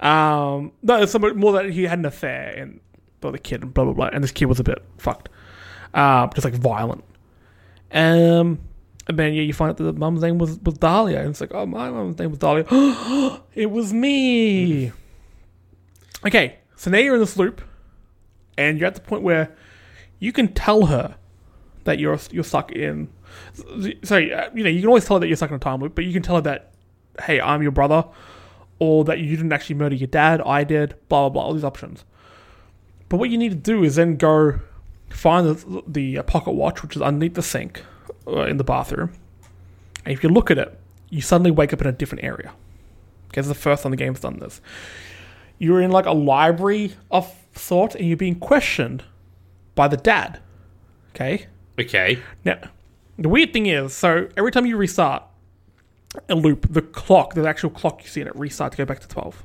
Um, no, it's somebody more that he had an affair and with the kid and blah blah blah, and this kid was a bit fucked, um, just like violent. Um, And then yeah, you find out that the mum's name was, was Dahlia, and it's like, oh, my mum's name was Dahlia. it was me. Okay, so now you're in this loop, and you're at the point where you can tell her that you're you're stuck in. Sorry, uh, you know you can always tell her that you're stuck in a time loop, but you can tell her that, hey, I'm your brother, or that you didn't actually murder your dad, I did, blah blah blah, all these options. But what you need to do is then go find the, the pocket watch, which is underneath the sink uh, in the bathroom. And if you look at it, you suddenly wake up in a different area. Okay, this is the first time the game's done this. You're in like a library of sort, and you're being questioned by the dad. Okay. Okay. Now, the weird thing is, so every time you restart a loop, the clock, the actual clock you see in it, restarts to go back to 12.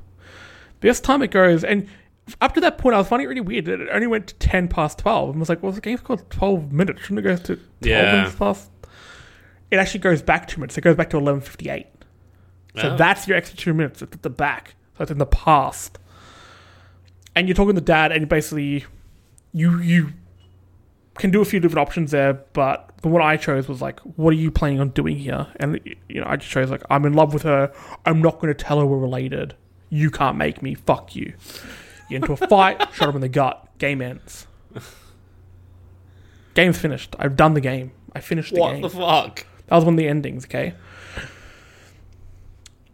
This time it goes, and up to that point, I was finding it really weird that it only went to 10 past 12. And was like, well, the game's called 12 minutes. Shouldn't it go to 12 Yeah. minutes past? It actually goes back two minutes. It goes back to 11.58. So Oh. that's your extra two minutes. It's at the back. So it's in the past. And you're talking to dad, and you basically, you you can do a few different options there, but the what I chose was like, what are you planning on doing here? And you know, I just chose like, I'm in love with her. I'm not going to tell her we're related. You can't make me. Fuck you. You get into a fight, shot him in the gut. Game ends. Game's finished. I've done the game. I finished the What game. What the fuck? That was one of the endings, okay?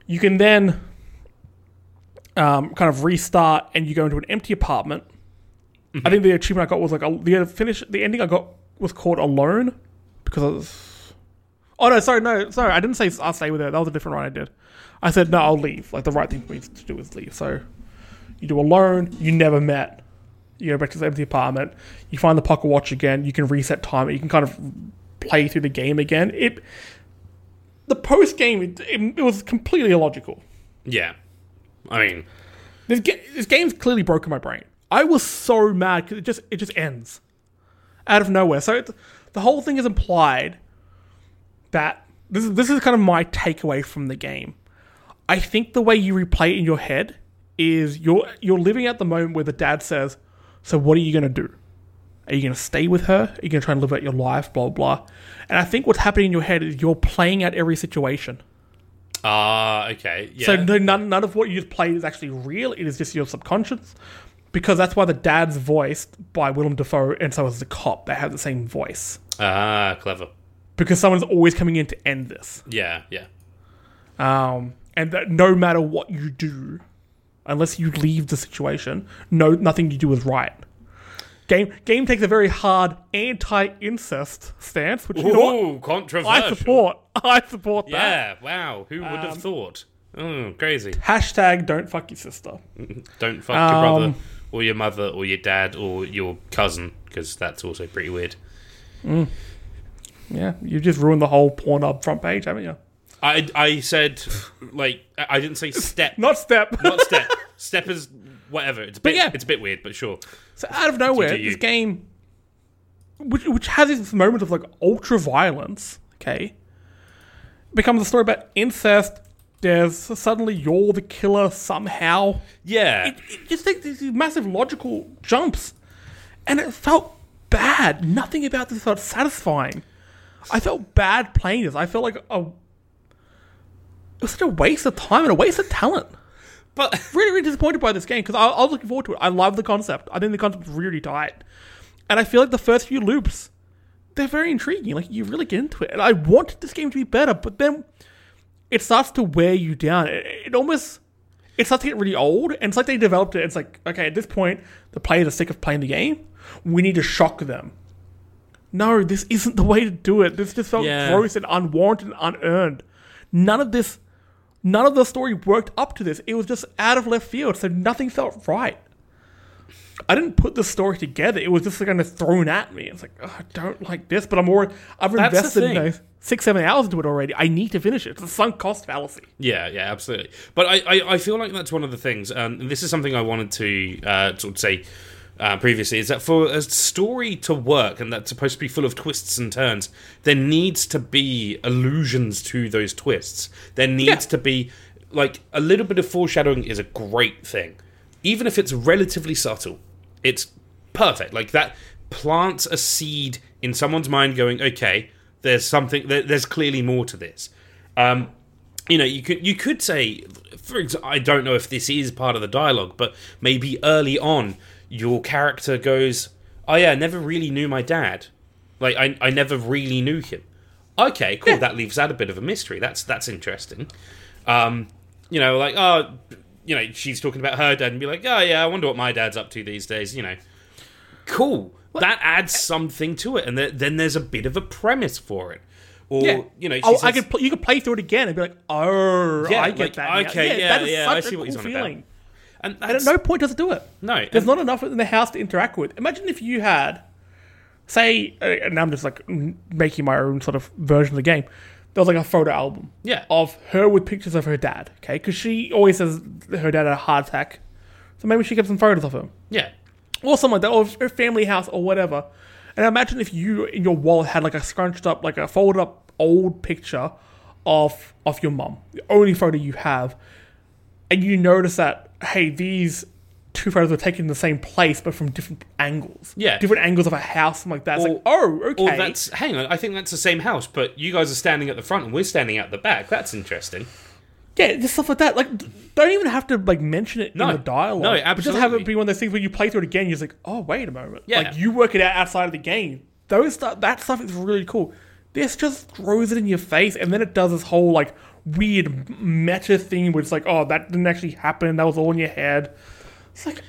You can then um, kind of restart and you go into an empty apartment. I think the achievement I got was like a, the finish. The ending I got was called Alone because I was. Oh no! Sorry, no, sorry. I didn't say I'll stay with her. That was a different one I did. I said no, I'll leave. Like the right thing for me to do is leave. So you do Alone. You never met. You go back to the empty apartment. You find the pocket watch again. You can reset time. You can kind of play through the game again. It the post game it, it, it was completely illogical. Yeah. I mean, This, ga- this game's clearly broken my brain. I was so mad because it just it just ends out of nowhere. So it, the whole thing is implied that this is this is kind of my takeaway from the game. I think the way you replay it in your head is you're you're living at the moment where the dad says, "So what are you gonna do? Are you gonna stay with her? Are you gonna try and live out your life? Blah blah." And I think what's happening in your head is you're playing out every situation. ah, okay. Yeah. So no, none, none of what you just played is actually real. It is just your subconscious. Because that's why the dad's voiced by Willem Dafoe and so is the cop. They have the same voice. Ah, clever. Because someone's always coming in to end this. Yeah, yeah. Um, and that no matter what you do, unless you leave the situation, no nothing you do is right. Game game takes a very hard anti-incest stance, which you know? Controversial. I support. I support that. Yeah, wow. Who would Um, have thought? Oh, crazy. Hashtag don't fuck your sister. Don't fuck your brother Um, or your mother or your dad or your cousin because that's also pretty weird. Mm. Yeah, you just ruined the whole Pornhub front page, haven't you? I I said like I didn't say step, Not step. not step. Step is whatever. It's a bit yeah. it's a bit weird, but sure. So out of nowhere, You you. this game, which which has this moment of like ultra violence, okay, becomes a story about incest. There's suddenly you're the killer somehow. Yeah. It, it just takes these massive logical jumps, and it felt bad. Nothing about this felt satisfying. I felt bad playing this. I felt like a it was such a waste of time and a waste of talent but really, really disappointed by this game because I, I was looking forward to it. I love the concept. I think the concept's really tight, and I feel like the first few loops, they're very intriguing. Like you really get into it, and I wanted this game to be better, but then it starts to wear you down. It, it almost it starts to get really old, and it's like they developed it. It's like okay, at this point, the players are sick of playing the game. We need to shock them. No, this isn't the way to do it. This just felt Yeah. gross and unwarranted and unearned. None of this none of the story worked up to this. It was just out of left field, so nothing felt right. I didn't put the story together. It was just kind of thrown at me. It's like oh, I don't like this, but I'm more. I've That's invested you know, six, seven hours into it already. I need to finish it. It's a sunk cost fallacy. Yeah, yeah, absolutely. But I, I, I feel like that's one of the things, um, and this is something I wanted to uh, sort of say uh, previously, is that for a story to work and that's supposed to be full of twists and turns, there needs to be allusions to those twists. There needs Yeah. to be, like, a little bit of foreshadowing is a great thing. Even if it's relatively subtle, it's perfect. Like, that plants a seed in someone's mind going, okay, there's something. There, there's clearly more to this. Um, you know, you could you could say, for example, I don't know if this is part of the dialogue, but maybe early on, your character goes, "Oh yeah, I never really knew my dad. Like I I never really knew him." Okay, cool. That leaves out a bit of a mystery. That's that's interesting. Um, you know, like oh, you know, she's talking about her dad and be like, "Oh yeah, I wonder what my dad's up to these days." You know, cool. That adds something to it, and th- then there's a bit of a premise for it. Or Yeah. you know, oh, I could pl- you could play through it again and be like, oh, Yeah, I get like, that. okay, yeah, is yeah, I see what he's on feeling. and And at no point does it do it. no, There's not enough in the house to interact with. Imagine if you had, say, uh, and I'm just like making my own sort of version of the game. There was like a photo album Yeah. of her with pictures of her dad. Okay, because she always says her dad had a heart attack, so maybe she kept some photos of him yeah, or something like that, or her family house or whatever. And imagine if you in your wallet had like a scrunched up, like a folded up old picture of of your mum, the only photo you have, and you notice that hey, these two photos were taken in the same place but from different angles. Yeah. different angles of a house, something like that. It's Or- like, oh, okay. Or that's hang on, I think that's the same house, but you guys are standing at the front and we're standing at the back. That's interesting. Yeah, just stuff like that. Like, d- don't even have to like mention it No. in the dialogue. No, But just have it be one of those things where you play through it again. You're just like, oh, wait a moment. Yeah. Like you work it out outside of the game. Those stuff, that stuff is really cool. This just throws it in your face, and then it does this whole like weird meta thing where it's like, oh, that didn't actually happen. That was all in your head. It's like,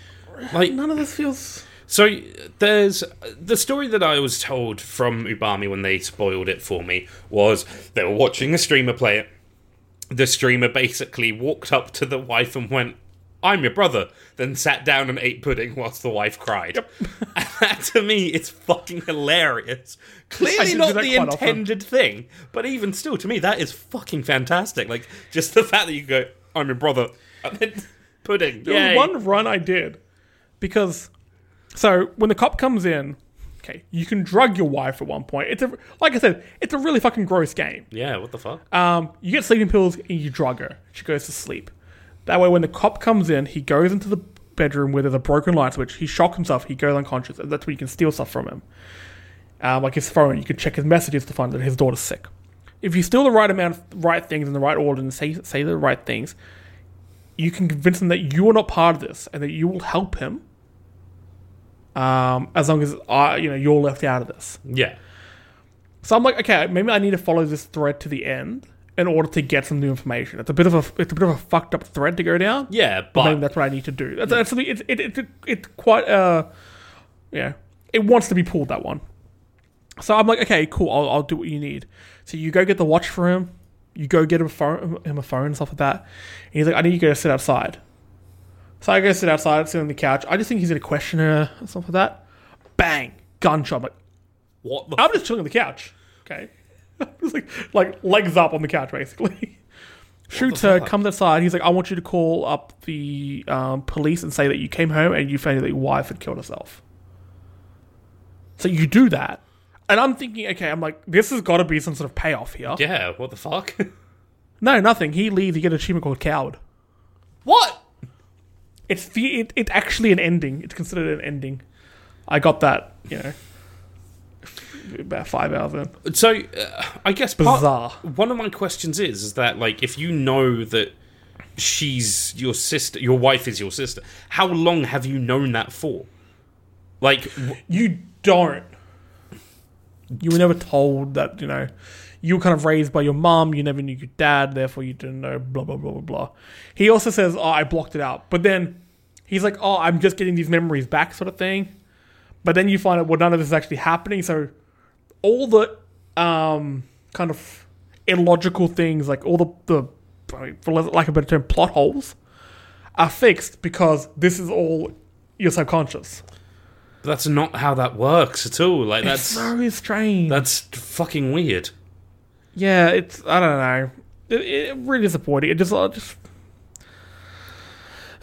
Like none of this feels. So there's the story that I was told from Ubami when they spoiled it for me was they were watching a streamer play it. The streamer basically walked up to the wife and went, "I'm your brother," then sat down and ate pudding whilst the wife cried. And that to me, it's fucking hilarious. Clearly not the quite often. intended thing, but even still, to me, that is fucking fantastic. Like just the fact that you go, "I'm your brother," and then pudding. There was one run I did because so when the cop comes in, okay, you can drug your wife at one point. It's a like I said, it's a really fucking gross game. Yeah, what the fuck? Um, you get sleeping pills and you drug her. She goes to sleep. That way, when the cop comes in, he goes into the bedroom where there's a broken light switch. He shocks himself. He goes unconscious, and that's where you can steal stuff from him. Um, like his phone, you can check his messages to find that his daughter's sick. If you steal the right amount of right things in the right order and say say the right things, you can convince him that you are not part of this and that you will help him. Um, as long as uh, you know you're left out of this. yeah. So I'm like, okay, maybe I need to follow this thread to the end in order to get some new information. It's a bit of a it's a bit of a fucked up thread to go down. Yeah, but that's what I need to do. That's, that's it's it, it, it, it's quite uh yeah it wants to be pulled that one. So I'm like, okay, cool. I'll, I'll do what you need. So you go get the watch for him. You go get him a phone, him a phone and stuff like that. And he's like, I need you to go sit outside. So I go sit outside, sit on the couch. I just think he's gonna question her and stuff like that. Bang, gunshot. I'm like, what the I'm just chilling on the couch. Okay. just like, like legs up on the couch, basically. Shoots her, comes outside. He's like, I want you to call up the um, police and say that you came home and you found that your wife had killed herself. So you do that. And I'm thinking, okay, I'm like, this has got to be some sort of payoff here. Yeah, what the fuck? No, nothing. He leaves. You get an achievement called Coward. what? It's the it, it's actually an ending. It's considered an ending. I got that, you know, about five out of them. So, uh, I guess part, Bizarre. one of my questions is, is that like if you know that she's your sister, your wife is your sister, how long have you known that for? Like, w- You don't. You were never told that, you know, you were kind of raised by your mom. you never knew your dad, therefore you didn't know, blah, blah, blah, blah, blah. He also says, oh, I blocked it out. But then he's like, oh, I'm just getting these memories back, sort of thing. But then you find out, well, none of this is actually happening. So all the um, kind of illogical things, like all the, the for lack of a better term, plot holes, are fixed because this is all your subconscious. that's not how that works at all. Like, It's that's so strange. that's fucking weird. Yeah, it's I don't know. It, it really disappointing. It just, uh, just.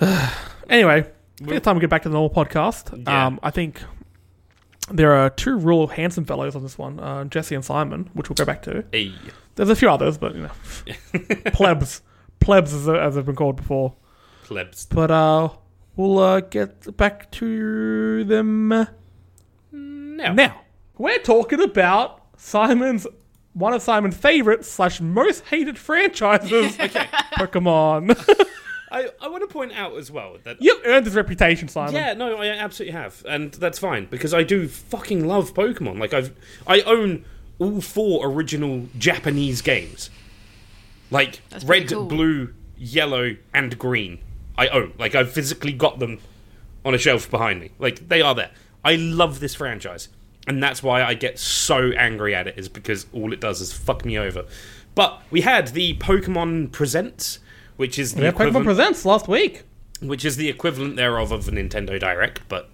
anyway, it's time we get back to the normal podcast. Yeah. Um, I think there are two real handsome fellows on this one, uh, Jesse and Simon, which we'll go back to. Hey, There's a few others, but you know, plebs, plebs as, as they've been called before. plebs. But uh, we'll uh, get back to them now. now. We're talking about Simon's one of Simon's favorite slash most hated franchises, Okay. Pokemon. I, I want to point out as well that You've earned this reputation, Simon. Yeah, no, I absolutely have, and that's fine because I do fucking love Pokemon. Like I've, I own all four original Japanese games, like That's pretty red, cool. blue, yellow, and green. I own, like I've physically got them on a shelf behind me. Like they are there. I love this franchise, and that's why I get so angry at it. Is because all it does is fuck me over. But we had the Pokemon Presents, which is the We had Pokemon equivalent- Presents last week. which is the equivalent thereof of a Nintendo Direct, but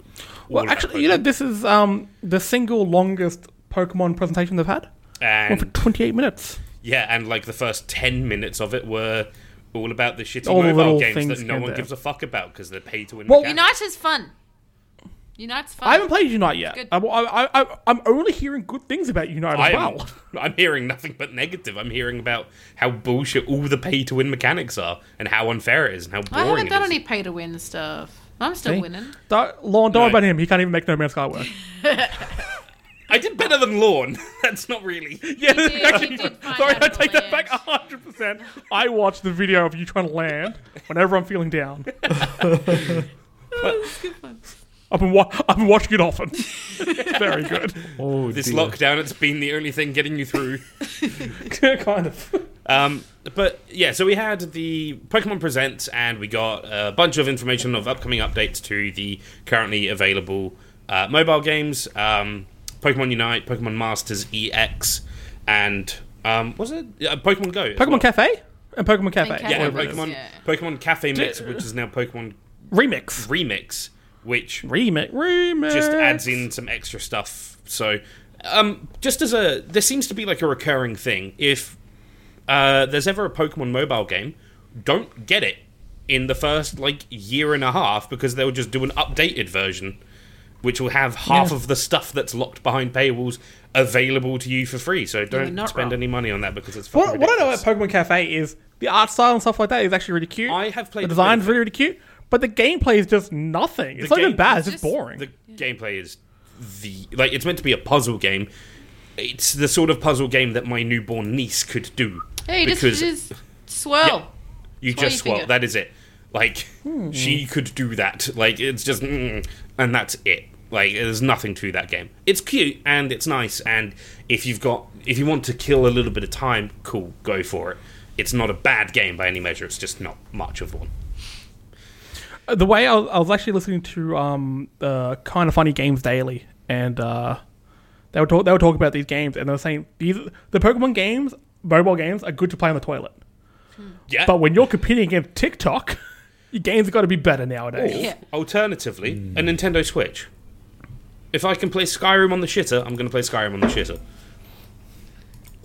Well, actually, you know, this is um, the single longest Pokemon presentation they've had. One for 28 minutes. yeah, and like the first ten minutes of it were all about the shitty All mobile little games that no one there. gives a fuck about because they're paid to win. Well, mechanics. Unite is fun. Unite's fun. I haven't played Unite yet. Good. I, I, I, I'm only hearing good things about Unite as I well. am, I'm hearing nothing but negative. I'm hearing about how bullshit all the pay to win mechanics are, and how unfair it is, and how I boring haven't it done is. any pay to win stuff. I'm still See? winning. Don't, Lorne, don't worry No. about him. He can't even make No Man's Sky work. I did better than Lorne. That's not really. yeah, did- you actually, did find sorry, out I take that land. back 100%. I watched the video of you trying to land whenever I'm feeling down. Oh, I've been, wa- I've been watching it often. Very good. Oh, This dear. lockdown, it's been the only thing getting you through. kind of. Um, but yeah, so we had the Pokemon Presents, and we got a bunch of information of upcoming updates to the currently available uh, mobile games um, Pokemon Unite, Pokemon Masters EX, and um, was it uh, Pokemon Go? as Pokemon well. Cafe and Pokemon Cafe. Cafe. Yeah, and whatever it is. Pokemon Yeah. Pokemon Cafe Mix, which is now Pokemon Remix. Remix, which Remix. Remix. just adds in some extra stuff. So, um, just as a, there seems to be like a recurring thing. If uh, there's ever a Pokemon mobile game, don't get it in the first like year and a half because they'll just do an updated version, which will have half Yeah. of the stuff that's locked behind paywalls available to you for free. So don't not spend wrong. any money on that because it's What, what I know about Pokemon Cafe is the art style and stuff like that is actually really cute. I have played the design's really, really cute, but the gameplay is just nothing. It's The not even bad. It's It's just just- boring. the gameplay is the like it's meant to be a puzzle game. It's the sort of puzzle game that my newborn niece could do. Hey, just, because just swirl. you swirl just your swirl. finger. That is it. Like Hmm. she could do that. Like it's just mm, and that's it. Like there's nothing to that game. It's cute and it's nice and if you've got if you want to kill a little bit of time, cool, go for it. It's not a bad game by any measure. It's just not much of one. The way I was, I was actually listening to um uh, Kinda Funny Games Daily, and uh, they were talk, they were talking about these games, and they were saying these the Pokemon games, mobile games, are good to play on the toilet, Yeah. but when you're competing against TikTok, your games have got to be better nowadays. Yeah. Alternatively, a Nintendo Switch. If I can play Skyrim on the shitter, I'm going to play Skyrim on the shitter.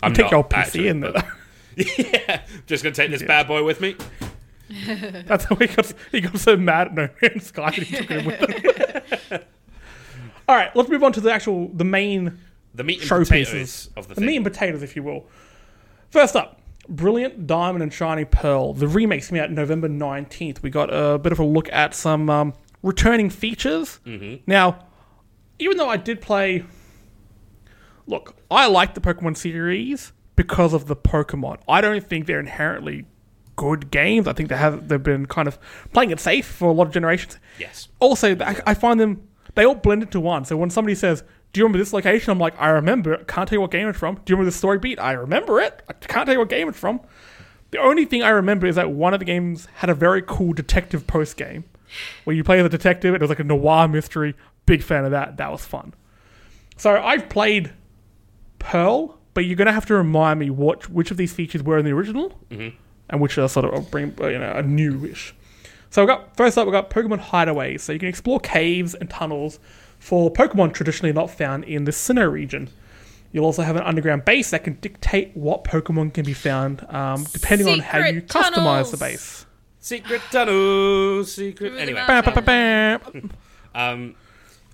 I'm Take not, your PC actually, in there. yeah, just going to take this bad boy with me. That's how he got he got so mad at No Man's Sky that he took it with him. All right, let's move on to the actual the main The meat and showpieces potatoes of the, the meat and potatoes, if you will. First up, Brilliant Diamond and Shiny Pearl. The remake's coming out November nineteenth. We got a bit of a look at some um, returning features. Mm-hmm. Now, even though I did play, look, I like the Pokemon series because of the Pokemon. I don't think they're inherently good games. I think they have they've been kind of playing it safe for a lot of generations. yes. Also, I, I find them they all blend into one. So when somebody says, "Do you remember this location?" I'm like, "I remember it. Can't tell you what game it's from." Do you remember the story beat? I remember it. I can't tell you what game it's from. The only thing I remember is that one of the games had a very cool detective post game where you play as a detective. It was like a noir mystery. Big fan of that. That was fun. So I've played Pearl, but you're gonna have to remind me what which of these features were in the original mm-hmm. And which are sort of bring uh, you know a newish. So we got first up we got Pokemon hideaways. So you can explore caves and tunnels for Pokemon traditionally not found in the Sinnoh region. You'll also have an underground base that can dictate what Pokemon can be found, um, depending on how you Secret customize the base. Secret tunnel, secret. Through the Anyway, Bam, bam, bam, bam. um,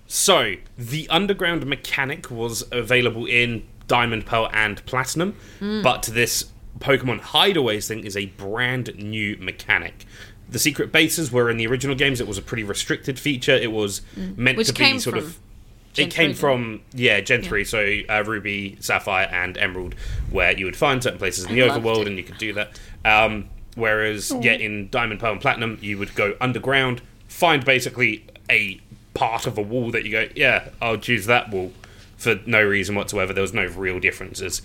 so the underground mechanic was available in Diamond, Pearl, and Platinum, but this Pokemon Hideaways thing is a brand new mechanic. The secret bases were in the original games. It was a pretty restricted feature. It was meant Which to be sort of Gen it came three, from yeah Gen three, so uh, Ruby, Sapphire, and Emerald, where you would find certain places in the I overworld, and you could do that. Um, whereas yeah, in Diamond, Pearl, and Platinum, you would go underground, find basically a part of a wall that you go, yeah, I'll choose that wall for no reason whatsoever. There was no real differences.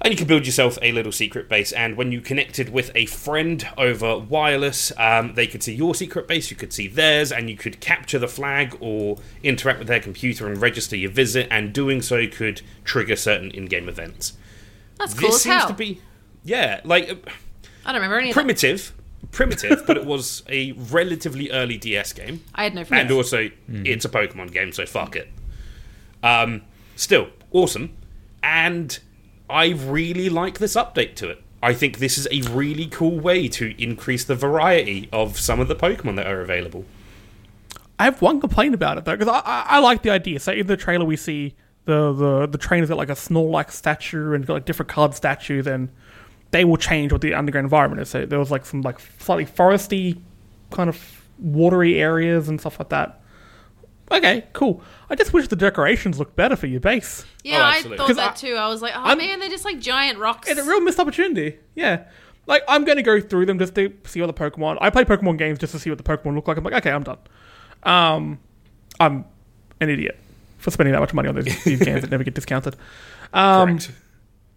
And you could build yourself a little secret base. And when you connected with a friend over wireless, um, they could see your secret base, you could see theirs, and you could capture the flag or interact with their computer and register your visit. And doing so could trigger certain in-game events. That's cool this as seems hell. to be, yeah, like uh, I don't remember any of that. primitive, primitive, but it was a relatively early DS game I had no friends. and also it's a Pokemon game, so fuck it. Um, still awesome, and I really like this update to it. I think this is a really cool way to increase the variety of some of the Pokemon that are available. I have one complaint about it though, because I, I, I like the idea. So in the trailer, we see the the the trainer's got like a Snorlax statue and got like different colored statues, and they will change what the underground environment is. So there was like some like slightly foresty, kind of watery areas and stuff like that. Okay, cool. I just wish the decorations looked better for your base. yeah, Oh, I absolutely. thought 'Cause that I- too. I was like, oh I'm- man, they're just like giant rocks. It's a real missed opportunity. Yeah. Like, I'm going to go through them just to see all the Pokemon. I play Pokemon games just to see what the Pokemon look like. I'm like, okay, I'm done. Um, I'm an idiot for spending that much money on these, these games that never get discounted. Um, Correct.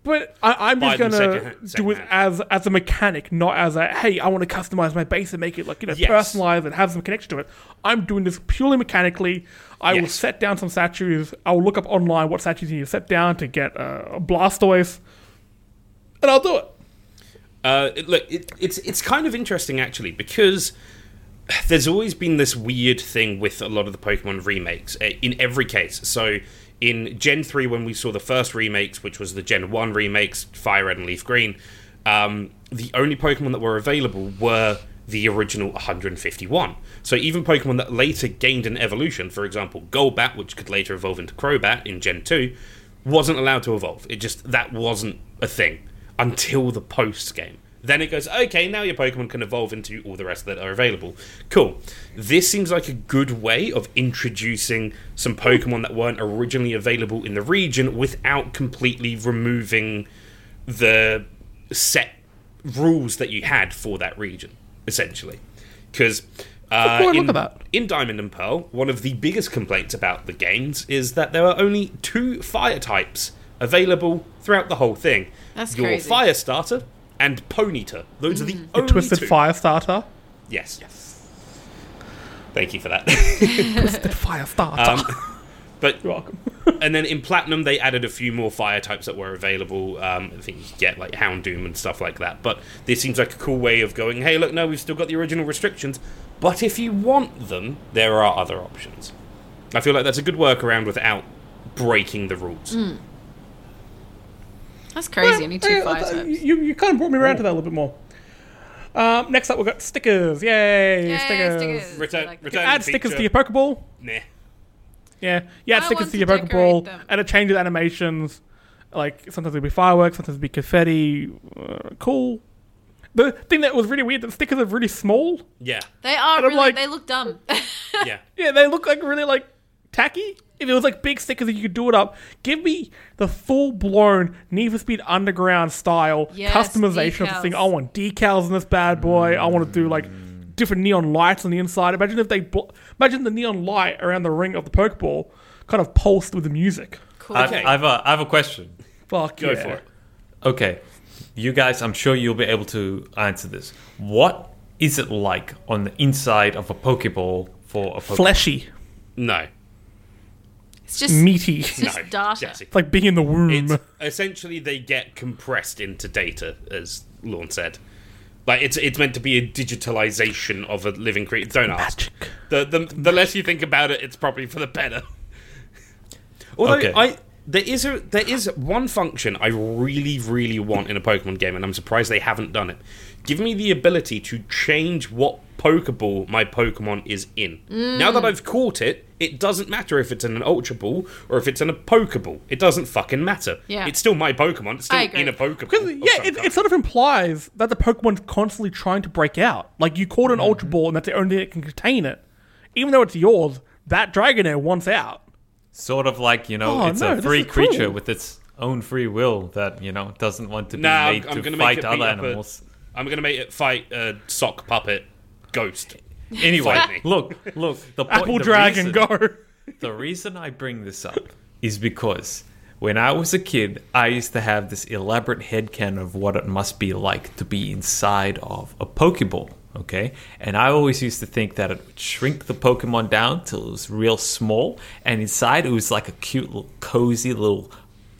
But I, I'm just going second- to do it as as a mechanic, not as a, hey, I want to customize my base and make it, like, you know, Yes. personalized and have some connection to it. I'm doing this purely mechanically. I will set down some statues. I will look up online what statues you need to set down to get uh, a Blastoise. And I'll do it. Uh, look, it, it's it's kind of interesting actually because there's always been this weird thing with a lot of the Pokemon remakes uh, in every case. So in Gen three, when we saw the first remakes, which was the Gen one remakes, Fire Red and Leaf Green, um, the only Pokemon that were available were the original 151. So even Pokemon that later gained an evolution, for example, Golbat, which could later evolve into Crobat in Gen 2, wasn't allowed to evolve. It just that wasn't a thing until the post game. Then it goes, okay, now your Pokemon can evolve into all the rest that are available. Cool. This seems like a good way of introducing some Pokemon that weren't originally available in the region without completely removing the set rules that you had for that region, essentially. Because uh, Look, look in, in Diamond and Pearl, one of the biggest complaints about the games is that there are only two fire types available throughout the whole thing. That's Your crazy. Fire Starter and Ponyta. Those are the The only Twisted two. Fire Starter. Yes. Yes. Thank you for that. Twisted Fire Starter. um, but You're welcome. and then in Platinum, they added a few more fire types that were available. Um, I think you could get like Houndoom and stuff like that. But this seems like a cool way of going. Hey, look, no, we've still got the original restrictions, but if you want them, there are other options. I feel like that's a good workaround without breaking the rules. That's crazy. Only two Yeah, fire types. You, you kind of brought me around to that a little bit more. Um, next up, we've got stickers. Yay, Yay, stickers. stickers. Return, Like- return Add stickers to your Pokeball. Nah. Yeah, you add I stickers to to your decorate Pokeball, them. and it changes animations. Like sometimes it'll be fireworks, sometimes it'll be confetti. Uh, cool. The thing that was really weird, the stickers are really small. Yeah. They are I'm really. like- they look dumb. Yeah. Yeah, they look like really like tacky. If it was like big stickers that you could do it up, give me the full blown Need for Speed Underground style Yes, customization of the thing. I want decals in this bad boy. I want to do like different neon lights on the inside. Imagine if they bl- imagine the neon light around the ring of the Pokeball kind of pulsed with the music. cool. I've, Okay. I've, a, I have a question. Fuck Go yeah. for it. Okay, you guys, I'm sure you'll be able to answer this. What is it like on the inside of a Pokeball for a Pokeball? Fleshy, No. It's just meaty. It's just no. data. Jesse. It's like being in the womb. It's essentially they get compressed into data, as Lorne said. Like it's it's meant to be a digitalization of a living creature. Don't ask. Magic. The, the the less you think about it, it's probably for the better. Although Okay. I there is a there is one function I really really want in a Pokemon game, and I'm surprised they haven't done it. Give me the ability to change what Pokeball my Pokemon is in. Now that mm. I've caught it, it doesn't matter if it's in an Ultra Ball or if it's in a Pokeball. It doesn't fucking matter. Yeah. It's still my Pokemon. It's still in a Pokeball. Because oh, yeah, it, it sort of implies that the Pokemon's constantly trying to break out. Like you caught an Ultra mm-hmm. Ball, and that's the only thing that can contain it. Even though it's yours, that Dragonair wants out. Sort of like you know, Oh, it's no, a free is cool. creature with its own free will that you know doesn't want to be Nah, I'm- made I'm to gonna make fight other beat up a- animals. I'm gonna make it fight a sock puppet ghost. Anyway, look, look. The point, Apple the Dragon, reason- go. The reason I bring this up is because when I was a kid, I used to have this elaborate headcanon of what it must be like to be inside of a Pokeball. Okay, and I always used to think that it would shrink the Pokemon down till it was real small, and inside it was like a cute, little, cozy little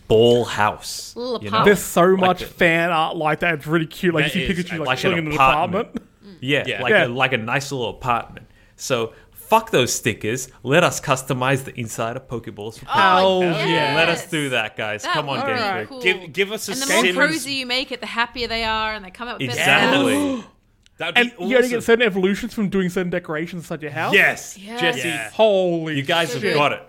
ball house. Little you know? There's so Like much a- fan art like that. It's really cute. Like you see is, Pikachu like, like chilling an in an apartment. apartment. Yeah, Yeah. like Yeah. A, like a nice little apartment. So fuck those stickers. Let us customize the inside of Pokeballs. For Hell oh, oh, yeah. yes. Let us do that, guys. That Come on, Game be Alright. Freak. cool. Give give us a and the more Sims. cozy you make it, the happier they are, and they come out with better Exactly. sounds. That'd be And awesome. you only get certain evolutions from doing certain decorations inside your house. Yes, Yes. Jesse, Yeah. Holy you guys have got it.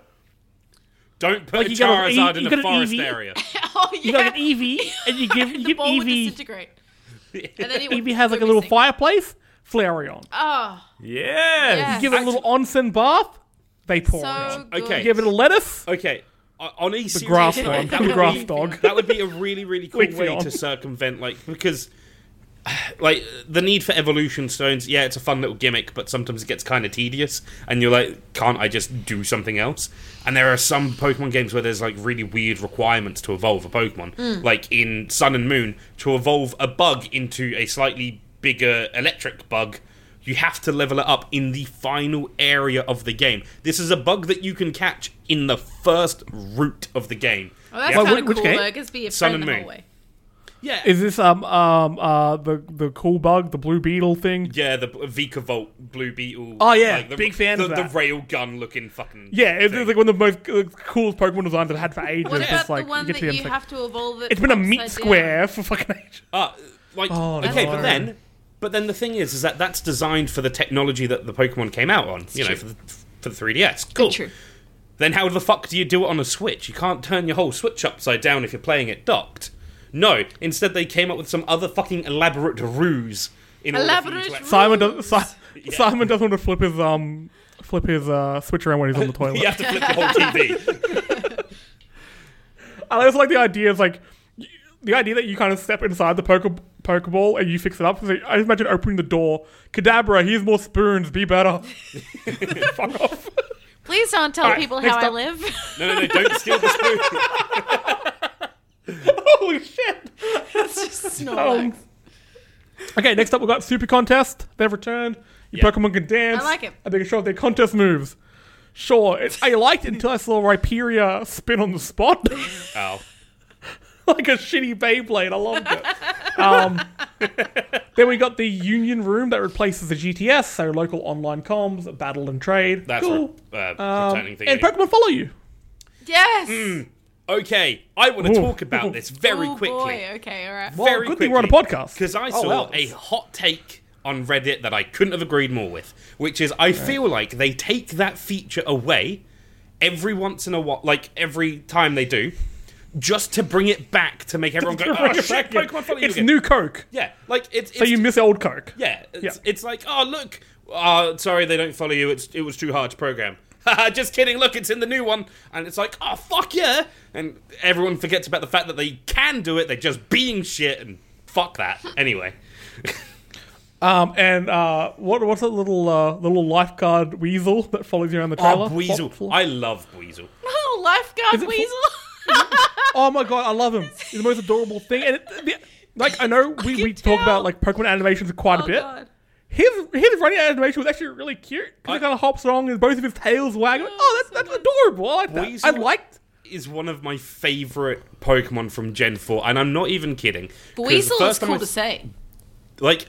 Don't put Like, a you got an E- Charizard you in a got an forest Eevee. area. oh yeah. You got like an Eevee, and you give you the give ball would Eevee. disintegrate. And then it would Eevee has like a little missing. fireplace. Flareon. Oh, Yes. Yeah. You give it a little onsen bath. Vaporeon. so good. Okay. Give it a lettuce. Okay, o- on a serious grass note, dog. that The would grass be- dog. That would be a really, really cool Wait, way Theon. to circumvent, like, because, like, the need for evolution stones. Yeah, it's a fun little gimmick, but sometimes it gets kind of tedious, and you're like, can't I just do something else? And there are some Pokemon games where there's like really weird requirements to evolve a Pokemon, hmm. like in Sun and Moon, to evolve a bug into a slightly bigger electric bug. You have to level it up in the final area of the game. This is a bug that you can catch in the first route of the game. Oh, that's Well, kind of cool. game? Though. It gets to be a Sun friend and the Moon. Whole way. Yeah, Is this um um uh the the cool bug, the blue beetle thing? yeah, the Vikavolt Blue Beetle. Oh, yeah, the, big fan the, of the rail gun looking fucking. Yeah, it's, thing. it's like one of the most uh, coolest Pokemon designs I've had for ages. What it's about like the one get that the you end, it's like- have to evolve it? It's been a meat upside square for fucking ages. Uh, like Oh, okay, no. but then, but then the thing is, is that that's designed for the technology that the Pokemon came out on. you know, for the for the 3DS. Cool. True. Then how the fuck do you do it on a Switch? You can't turn your whole Switch upside down if you're playing it docked. No, instead they came up with some other fucking elaborate ruse. In order for you Elaborate to- ruse. Simon does Si- Yeah. Simon doesn't want to flip his um flip his uh switch around when he's on the toilet. You have to flip the whole TV. I also like the idea of like the idea that you kind of step inside the poke pokeball and you fix it up. So I just imagine opening the door. Kadabra, here's more spoons. Be better. Fuck off. Please don't tell Alright, people next how I live. No, no, no! Don't steal the spoon. Holy shit. it's just Snorlax. Um, okay, next up we've got Super Contest. They've returned. Your Yeah. Pokemon can dance. I like it. And they can show off their contest moves. Sure, it, I liked it until I saw Rhyperior spin on the spot. Oh, like a shitty Beyblade. I loved it. Um, then we got the Union Room that replaces the GTS, so local online comms, battle and trade. that's cool. re- uh, Um, returning thing. and Pokemon follow you. Yes. Okay, I want to Ooh. talk about this very oh, quickly. boy. Okay. All right. Well, very good thing we're on a podcast. Because I Oh, saw well. a hot take on Reddit that I couldn't have agreed more with, which is I feel like they take that feature away every once in a while, like every time they do, just to bring it back to make everyone go, oh shit. Pokemon follow It's again." new Coke. Yeah, like it's, So you miss old Coke. yeah, it's, Yeah. it's like oh look, uh, sorry they don't follow you. It's it was too hard to program. Haha, Just kidding. Look, it's in the new one, and it's like, oh fuck yeah! And everyone forgets about the fact that they can do it. They're just being shit, and fuck that. Anyway, Um, and uh, what what's that little uh, little lifeguard weasel that follows you around the trailer? oh Buizel, Flop, flop. I love Buizel. Oh, lifeguard Is it weasel. Oh my god, I love him. He's the most adorable thing. And it, the, like I know we, we talk about like Pokemon animations quite a oh bit. god. His his running animation was actually really cute. Because I- he kind of hops along and both of his tails wag. Like, oh, that's that's adorable. I like that. I Buizel- liked. Is one of my favorite Pokemon from Gen Four, and I'm not even kidding. 'cause the Buizel is first time cool I to say. Like,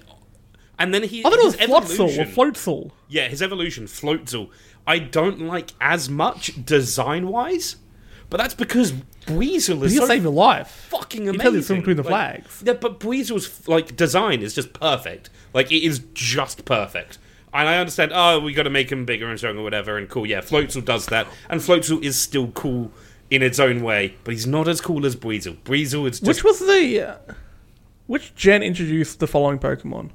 and then he. I thought it was his Floatzel or evolution- Floatzel. Yeah, his evolution, Floatzel, I don't like as much design wise, but that's because Buizel is He'll so save your life. fucking He amazing. tells you between the Like, flags. Yeah, but Buizel's like design is just perfect. Like it is just perfect. And I understand. Oh, we got to make him bigger and stronger, whatever. And cool, yeah. Floatzel does that, and Floatzel is still cool in its own way, but he's not as cool as Buizel. Buizel is just Which was the uh, which gen introduced the following Pokemon?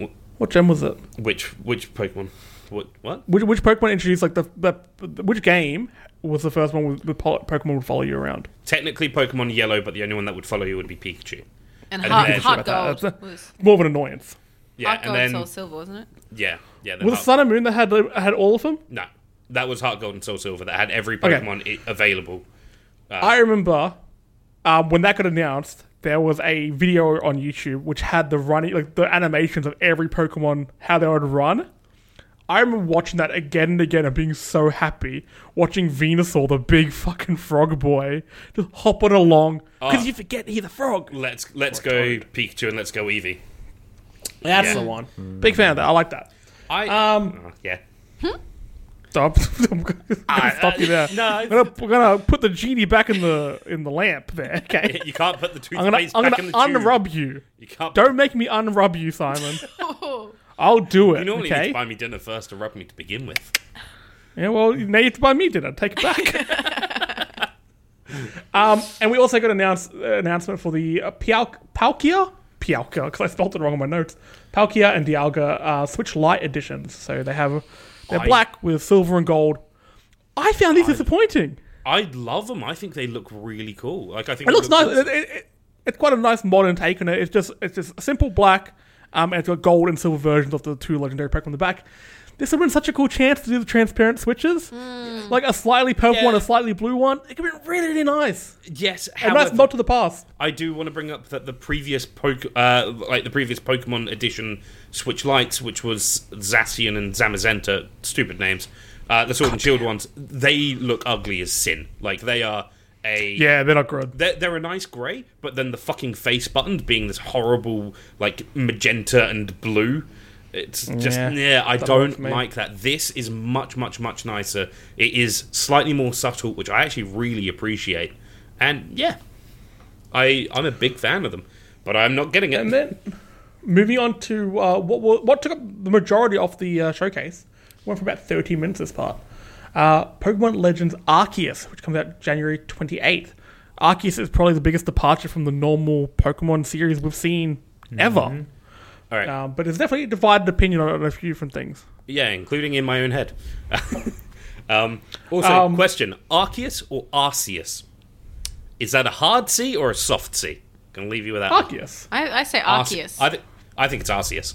Wh- What gen was it? which which Pokemon? What? What? Which, which Pokemon introduced like the, the which game was the first one with, with Pokemon would follow you around? Technically, Pokemon Yellow, but the only one that would follow you would be Pikachu. And And Heart, Heart Gold that. was More of an annoyance. Yeah, Heart and Gold, then Soul Silver, wasn't it? yeah, yeah. Then Was it Heart- Sun and Moon that had had all of them? no, that was Heart Gold and Soul Silver that had every Okay. Pokemon i- available. I remember um, when that got announced, there was a video on YouTube which had the running, like the animations of every Pokemon, how they would run. I remember watching that again and again and being so happy watching Venusaur, the big fucking frog boy, just hopping along because Ah. you forget he's a frog. Let's let's go Pikachu and let's go Eevee. That's Yeah. the one. Big fan of that. I like that. I Um, oh, yeah. Stop. I'm gonna stop you there. no, I'm gonna, we're gonna put the genie back in the in the lamp there. Okay. You can't put the I'm gonna toothpaste I'm gonna in the tube. unrub you. You can't. Don't make me unrub you, Simon. Oh, I'll do it. You normally need to buy me dinner first to rub me to begin with. Yeah, well, now you have to buy me dinner. Take it back. um, and we also got an announce, uh, announcement for the uh, Piau- Palkia? Because I spelled it wrong on my notes. Palkia and Dialga uh, Switch Lite editions. So they have, they're I- black with silver and gold. I found these disappointing. I love them. I think they look really cool. Like I think It looks nice. it, it- it's quite a nice modern take on it. It's just it's just simple black, um, and it's got gold and silver versions of the two legendary Pokemon on the back. This would have been such a cool chance to do the transparent switches, like a slightly purple one, a slightly blue one. It could be really, really nice. Yes, A nice however, nod to the past. I do want to bring up that the previous poke, uh, like the previous Pokemon edition Switch Lites, which was Zacian and Zamazenta, stupid names, uh, the Sword and Shield ones, they look ugly as sin. Like they are a Yeah, they're not good. They're, they're a nice grey, but then the fucking face buttons being this horrible like magenta and blue. It's just Yeah, yeah, I don't like that. This is much, much, much nicer. It is slightly more subtle, which I actually really appreciate. And yeah, I I'm a big fan of them, but I'm not getting it. And then moving on to uh, what what what took up the majority of the uh, showcase. Went for about 30 minutes this part. Uh, Pokemon Legends Arceus, which comes out January 28th. Arceus is probably the biggest departure from the normal Pokemon series we've seen ever. All right, Um, but it's definitely a divided opinion on a few different things. yeah, including in my own head. um, also, Um, question: Arceus or Arceus? Is that a hard C or a soft C? Gonna leave you with that. Arceus. I, I say Arce- Arceus. I, th- I think it's Arceus.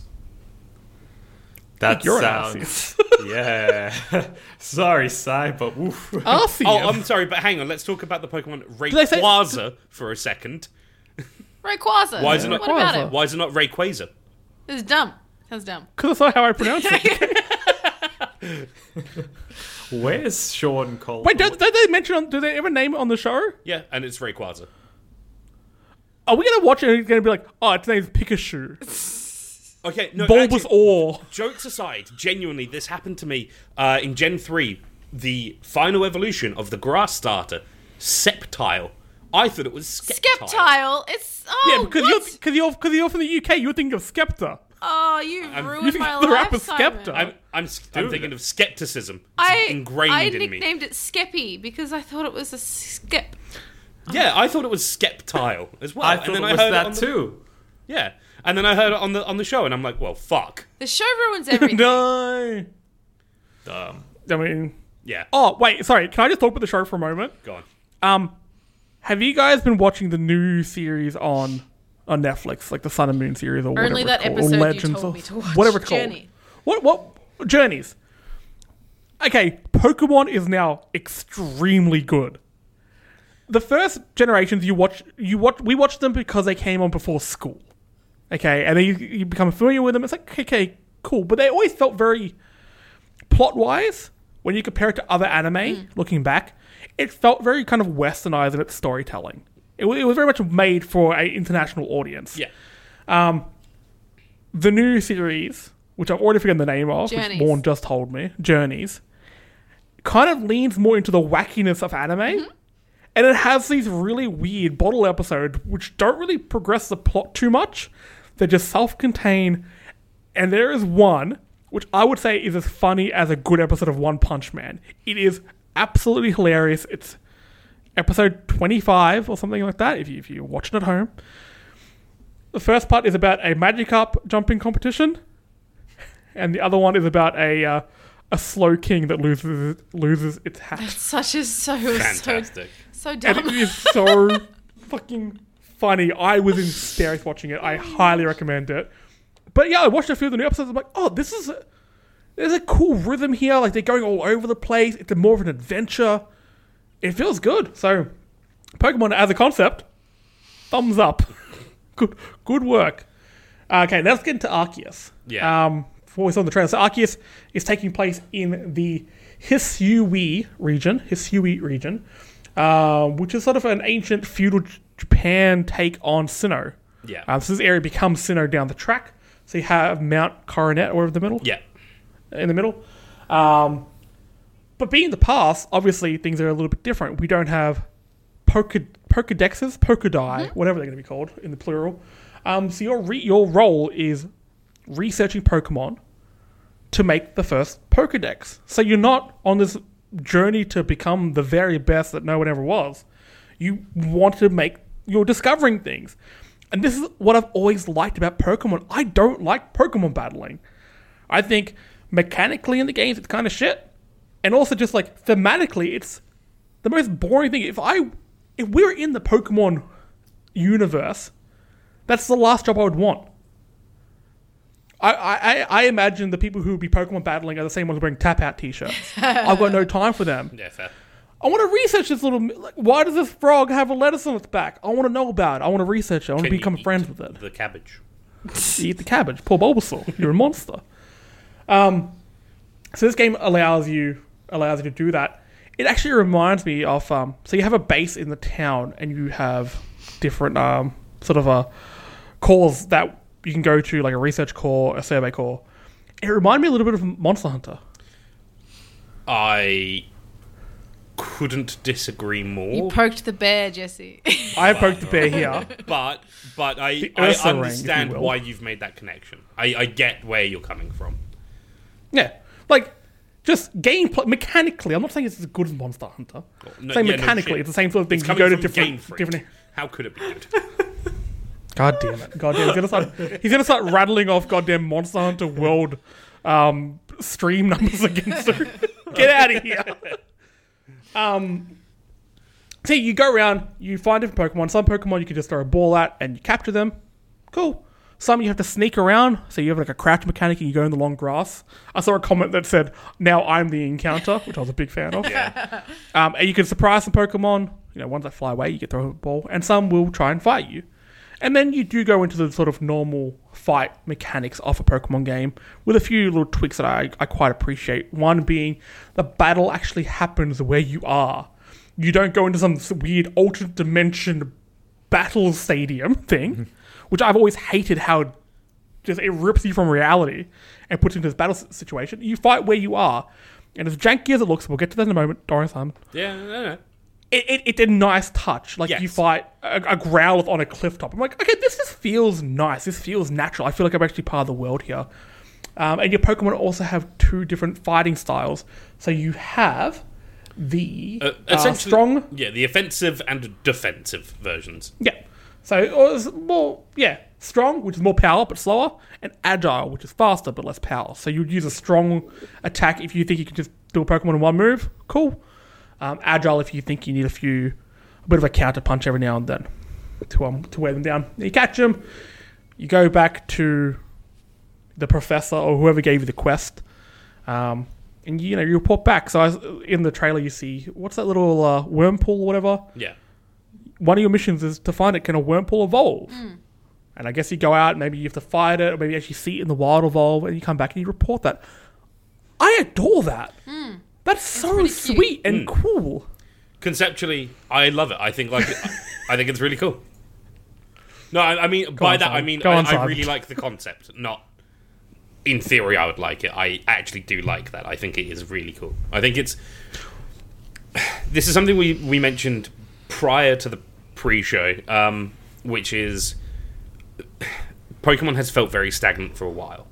That You're sounds. yeah. Sorry, Sai, but woof. Oh, I'm um, sorry, but hang on. Let's talk about the Pokemon they say- Rayquaza for a second. Rayquaza. Why is it not- What about it? Why is it not Rayquaza? It's dumb. Sounds dumb. Because that's not how I pronounce it. Where's Sean Cole? Wait, don't, don't they mention on? Do they ever name it on the show? Yeah, and it's Rayquaza. Are we gonna watch it and it's gonna be like, oh, its name's Pikachu, Okay, no, Bulbous actually, Ore? jokes aside, genuinely, this happened to me uh, in Gen 3, the final evolution of the grass starter, Sceptile. I thought it was Skeptile. Skeptile. It's oh Yeah, because what? you're because you're because you're from the UK, you would think of Skepta. oh you've I'm- ruined You think my the life. rapper Simon. Skepta? I'm, I'm, I'm thinking of skepticism. It's I ingrained I in me. nicknamed it Skeppy because I thought it was a skep. Yeah, I thought it was Skeptile as well. I and thought then it I was heard that on the, too. Yeah, and then I heard it on the on the show, and I'm like, well, fuck. The show ruins everything. no, Um, I mean, Yeah, oh wait, sorry. Can I just talk about the show for a moment? go on. Um, have you guys been watching the new series on on Netflix, like the Sun and Moon series, or Only whatever that it's called, episode or you Legends, told or me to watch. whatever it's called? What what journeys? Okay, Pokemon is now extremely good. The first generations you watch, you watch, we watched them because they came on before school. Okay, and then you, you become familiar with them. It's like okay, cool, but they always felt very plot wise when you compare it to other anime. Looking back, it felt very kind of westernized in its storytelling. It, it was very much made for a international audience Yeah, the new series, which I've already forgotten the name of, Journeys. which Morn just told me, Journeys, kind of leans more into the wackiness of anime. Mm-hmm. And it has these really weird bottle episodes which don't really progress the plot too much. They're just self contained. And there is one which I would say is as funny as a good episode of One Punch Man. It is absolutely hilarious. It's episode 25 or something like that if, you, if you're watching at home. The first part is about a Magikarp jumping competition, and the other one is about a uh, a Slowking that loses loses its hat. That's such a so so Fantastic. so And dumb. it is so fucking funny. I was in hysterics watching it. I highly recommend it. But yeah, I watched a few of the new episodes. I'm like, oh, this is a, there's a cool rhythm here. Like they're going all over the place. It's a more of an adventure. It feels good. So, Pokemon as a concept, thumbs up. good, good work. Okay, now let's get into Arceus. Yeah. Um, before we saw the trailer, so Arceus is taking place in the Hisui region, Hisui region, uh, which is sort of an ancient feudal Japan take on Sinnoh. Yeah. Um, so this area becomes Sinnoh down the track. So you have Mount Coronet over the middle yeah. in the middle. Um, but being the past, obviously things are a little bit different. We don't have Poke- Pokedexes, Pokedai, whatever they're going to be called in the plural. Um, so your re- your role is researching Pokemon to make the first Pokedex. So you're not on this journey to become the very best that no one ever was. You want to make you're discovering things. And this is what I've always liked about Pokemon. I don't like Pokemon battling. I think mechanically in the games it's kind of shit, and also just like thematically it's the most boring thing. If I if we were in the Pokemon universe, that's the last job I would want. I, I, I imagine the people who would be Pokemon battling are the same ones wearing tap out t shirts. I've got no time for them. Yeah, fair. I want to research this little. Like, why does this frog have a lettuce on its back? I want to know about it. I want to research it. I want to Can you become eat friends with it. The cabbage. You eat the cabbage. Poor Bulbasaur. You're a monster. Um, so this game allows you allows you to do that. It actually reminds me of um. So you have a base in the town, and you have different um sort of a calls that you can go to, like a research corps, a survey corps. It reminded me a little bit of Monster Hunter. I couldn't disagree more. you poked the bear, Jesse. I poked the bear here. but but I, I Ursaring, you understand why you've made that connection. I, I get where you're coming from. Yeah, like just gameplay mechanically. I'm not saying it's as good as Monster Hunter. No- saying yeah, mechanically, shit. it's the same sort of thing. It's You coming go to from different, Game different. How could it be good? God damn it! God damn, he's gonna start. He's gonna start rattling off goddamn Monster Hunter World um, stream numbers against her. Get out of here. Um, see, you go around, you find different Pokemon. Some Pokemon you can just throw a ball at and you capture them. Cool. Some you have to sneak around, so you have like a crouch mechanic and you go in the long grass. I saw a comment that said, "Now I'm the encounter," which I was a big fan of. Yeah. Um, and you can surprise some Pokemon. You know, ones that fly away, you can throw a ball, and some will try and fight you. And then you do go into the sort of normal fight mechanics of a Pokemon game with a few little tweaks that I, I quite appreciate. One being the battle actually happens where you are. You don't go into some weird alternate dimension battle stadium thing, mm-hmm. which I've always hated how just it rips you from reality and puts you into this battle situation. You fight where you are. And as janky as it looks, we'll get to that in a moment, Doris Simon Yeah, no, no. It, it, it's a nice touch. Like you fight a, a Growlithe on a cliff top. I'm like, okay, this just feels nice. This feels natural. I feel like I'm actually part of the world here. Um, and your Pokemon also have two different fighting styles. So you have the Uh, uh, essentially, strong, Yeah, the offensive and defensive versions. yeah. So it's more, yeah, strong, which is more power but slower, and agile, which is faster but less power. So you'd use a strong attack if you think you can just do a Pokemon in one move. Cool. Um, agile if you think you need a few, a bit of a counter punch every now and then to um to wear them down. You catch them, you go back to the professor or whoever gave you the quest, um, and you know you report back. So I was, in the trailer you see what's that little uh, Wurmple or whatever Yeah. one of your missions is to find it. Can a Wurmple evolve? And I guess you go out, and maybe you have to fight it, or maybe actually see it in the wild evolve, and you come back and you report that. I adore that. That's so sweet and cool. Conceptually, I love it. I think like I think it's really cool. No, I, I mean by on, that I mean Go I, on, I Simon. really like the concept. Not in theory, I would like it. I actually do like that. I think it is really cool. I think it's this is something we we mentioned prior to the pre-show, um, which is Pokemon has felt very stagnant for a while.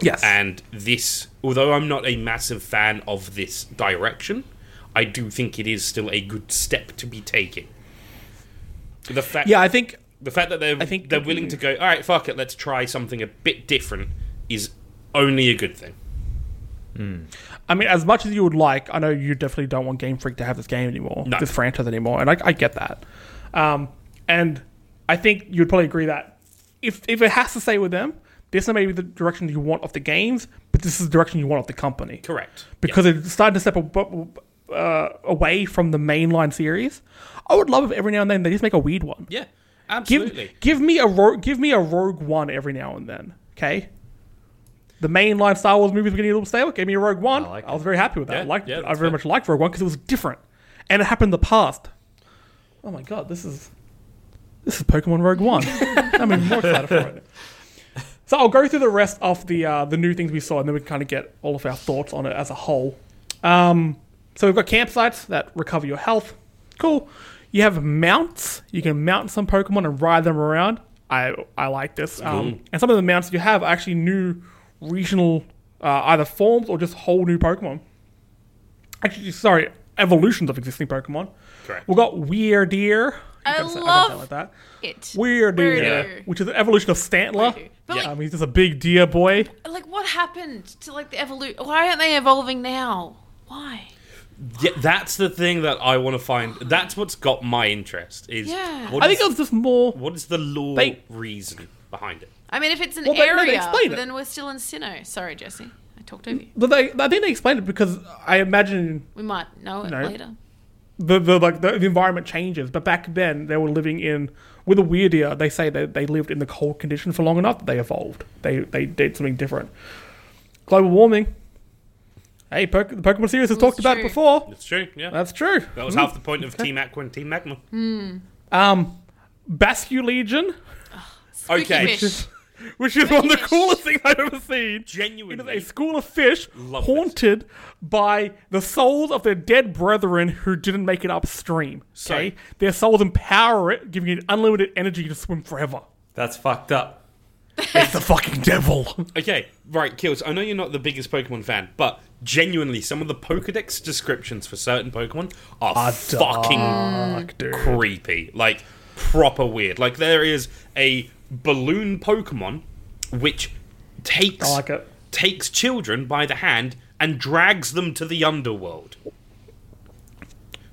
Yes. And this, although I'm not a massive fan of this direction, I do think it is still a good step to be taking. The fact, yeah, I think the fact that they're I think- they're willing to go, all right, fuck it, let's try something a bit different, is only a good thing. I mean, as much as you would like, I know you definitely don't want Game Freak to have this game anymore, No. this franchise anymore, and I, I get that. Um, and I think you'd probably agree that if if it has to stay with them, this may be the direction you want of the games, but this is the direction you want of the company Correct. because it's starting to step ab- uh, away from the mainline series. I would love if every now and then they just make a weird one. Yeah, Give absolutely. give me a ro- give me a Rogue One every now and then. Okay. The mainline Star Wars movies were getting a little stale. Give me a Rogue One. I, like was very happy with that. Yeah, I liked. yeah, I very fair. much liked Rogue One because it was different, and it happened in the past. Oh my god, this is this is Pokemon Rogue One. I'm even more excited for it. So I'll go through the rest of the uh, the new things we saw, and then we can kind of get all of our thoughts on it as a whole. Um, so we've got campsites that recover your health. Cool. You have mounts. You can mount some Pokemon and ride them around. I I like this. Um, Cool. and some of the mounts you have are actually new regional uh, either forms or just whole new Pokemon. Actually, sorry, evolutions of existing Pokemon. Correct. We've got Wyrdeer. I You gotta say- gotta say it love like that. It. Wyrdeer, Wyrdeer. which is an evolution of Stantler. Wyrdeer. But like, Um, he's just a big deer boy. like, what happened to like the evolution? Why aren't they evolving now? Why? Yeah, that's the thing that I want to find. That's what's got my interest. Is Yeah. what I think is- it was just more. what is the law They- reason behind it? I mean, if it's an Well, they- they area, it. then we're still in Sinnoh. Sorry, Jesse. I talked over you. But they, I think they explained it because I imagine We might know it No. later. the, the like the, the environment changes. But back then they were living in with a weird ear. They say that they lived in the cold condition for long enough that they evolved. They they did something different. Global warming. Hey, Poke- the Pokemon series has That's talked about it true. before. It's true. Yeah, That's true. that was half the point of Team Aqua and Team Magma. Um, Basculegion, Squeaky Okay. fish. Which is one of the coolest things I've ever seen. It is Genuinely, a school of fish Love haunted by the souls of their dead brethren who didn't make it upstream. Okay, So- their souls empower it, giving it unlimited energy to swim forever. That's fucked up. It's the fucking devil. Okay, right, Kills. I know you're not the biggest Pokemon fan, but genuinely, some of the Pokedex descriptions for certain Pokemon are fucking Fuck, dude. creepy. Like, proper weird. Like, there is a balloon Pokemon which takes like takes children by the hand and drags them to the underworld.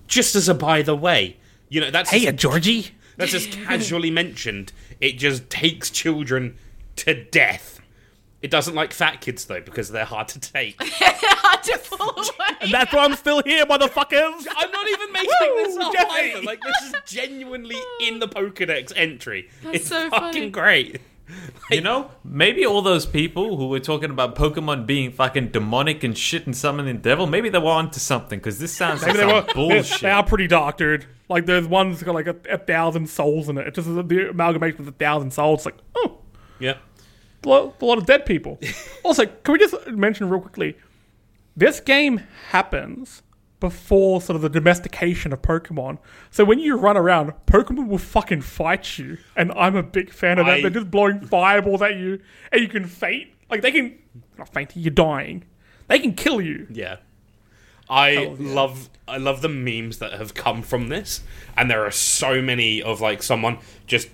Just as a by the way, you know that's Hey, just, Georgie. that's just casually mentioned. It just takes children to death. It doesn't like fat kids though because they're hard to take. Hard to pull away. And that's why I'm still here, motherfuckers. I'm not even making this up Jesse. either. Like this is genuinely in the Pokedex entry. it's so fucking funny. great. You know, maybe all those people who were talking about Pokemon being fucking demonic and shit and summoning the devil, maybe they were onto something because this sounds like they, some were, they, bullshit. they are pretty dark, dude. Like, there's one that's got like a, a thousand souls in it. It's just the amalgamation of a thousand souls. It's like, oh, Yeah. A lot, a lot of dead people. also, can we just mention real quickly? This game happens before sort of the domestication of Pokemon. So when you run around, Pokemon will fucking fight you, and I'm a big fan of that. They're just blowing fireballs at you, and you can faint. Like they can not faint, you're dying. They can kill you. Yeah. I Oh, yeah. love I love the memes that have come from this, and there are so many of like someone just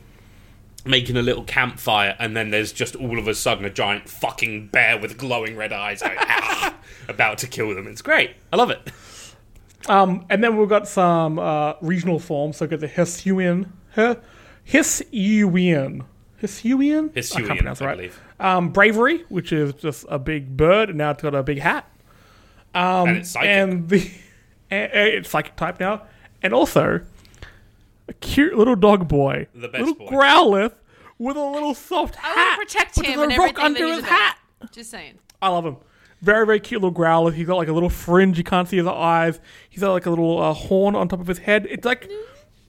making a little campfire, and then there's just all of a sudden a giant fucking bear with glowing red eyes going, "Ah," about to kill them. It's great. I love it. Um, and then we've got some uh, regional forms. So we've got the Hisuian, H- Hisuian, Hisuian. I can't pronounce it I right. believe. Um, Braviary, which is just a big bird, and now it's got a big hat. Um, And it's psychic. And the and, and it's psychic type now, and also a cute little dog boy, The best little boy. Growlithe with a little soft I hat, want to protect with him a and rock everything under that his he's hat. about. Just saying. I love him. Very, very cute little Growlithe. He's got like a little fringe. You can't see his eyes. He's got like a little uh, horn on top of his head. It's like,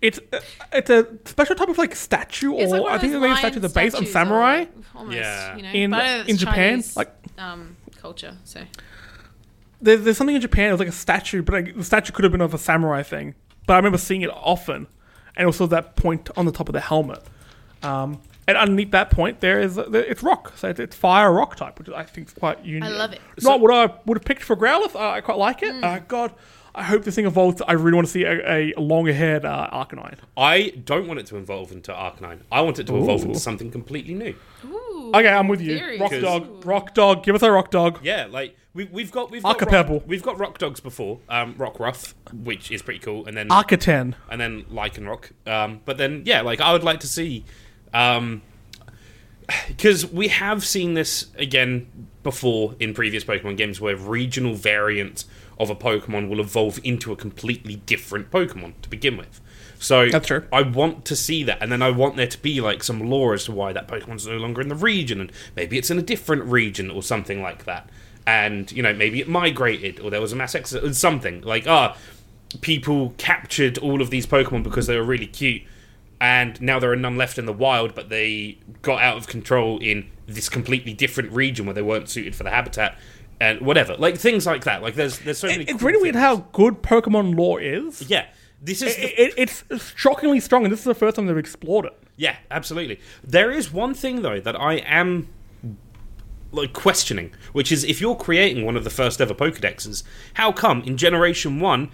it's uh, it's a special type of like statue, It's like or one I of think those the main lion statue is based on statues samurai. Almost, Yeah. You know, In- but I know that's in Japan, Chinese, like- um, culture. So There's, there's something in Japan. It was like a statue, but like, the statue could have been of a samurai thing. But I remember seeing it often, and also that point on the top of the helmet. Um, and underneath that point, there is it's rock, so it's, it's fire rock type, which I think is quite unique. I love it. Not what I would have picked for Growlithe. I quite like it. Uh, God, I hope this thing evolves. I really want to see a, a longer haired uh, Arcanine. I don't want it to evolve into Arcanine. I want it to evolve into something completely new. Ooh, Okay, I'm with you. theory. Rock dog, rock dog. Give us a rock dog. Yeah, like we, we've got we've got Arca rock, Pebble. we've got rock dogs before. Um, Rockruff, which is pretty cool, and then Arcaten. and then Lycanroc. Um, but then yeah, like I would like to see, um, because we have seen this again before in previous Pokemon games where regional variants of a Pokemon will evolve into a completely different Pokemon to begin with. So That's true. I want to see that, and then I want there to be like some lore as to why that Pokemon's no longer in the region, and maybe it's in a different region or something like that. And you know, maybe it migrated, or there was a mass exodus, something like ah, people captured all of these Pokemon because they were really cute, and now there are none left in the wild, but they got out of control in this completely different region where they weren't suited for the habitat, and whatever, like things like that. Like there's there's so many. It's cool really weird things. how good Pokemon lore is. yeah. This is the It, it, it's shockingly strong, and this is the first time they've explored it. Yeah, absolutely. There is one thing though that I am like questioning, which is if you're creating one of the first ever Pokedexes, how come in Generation One,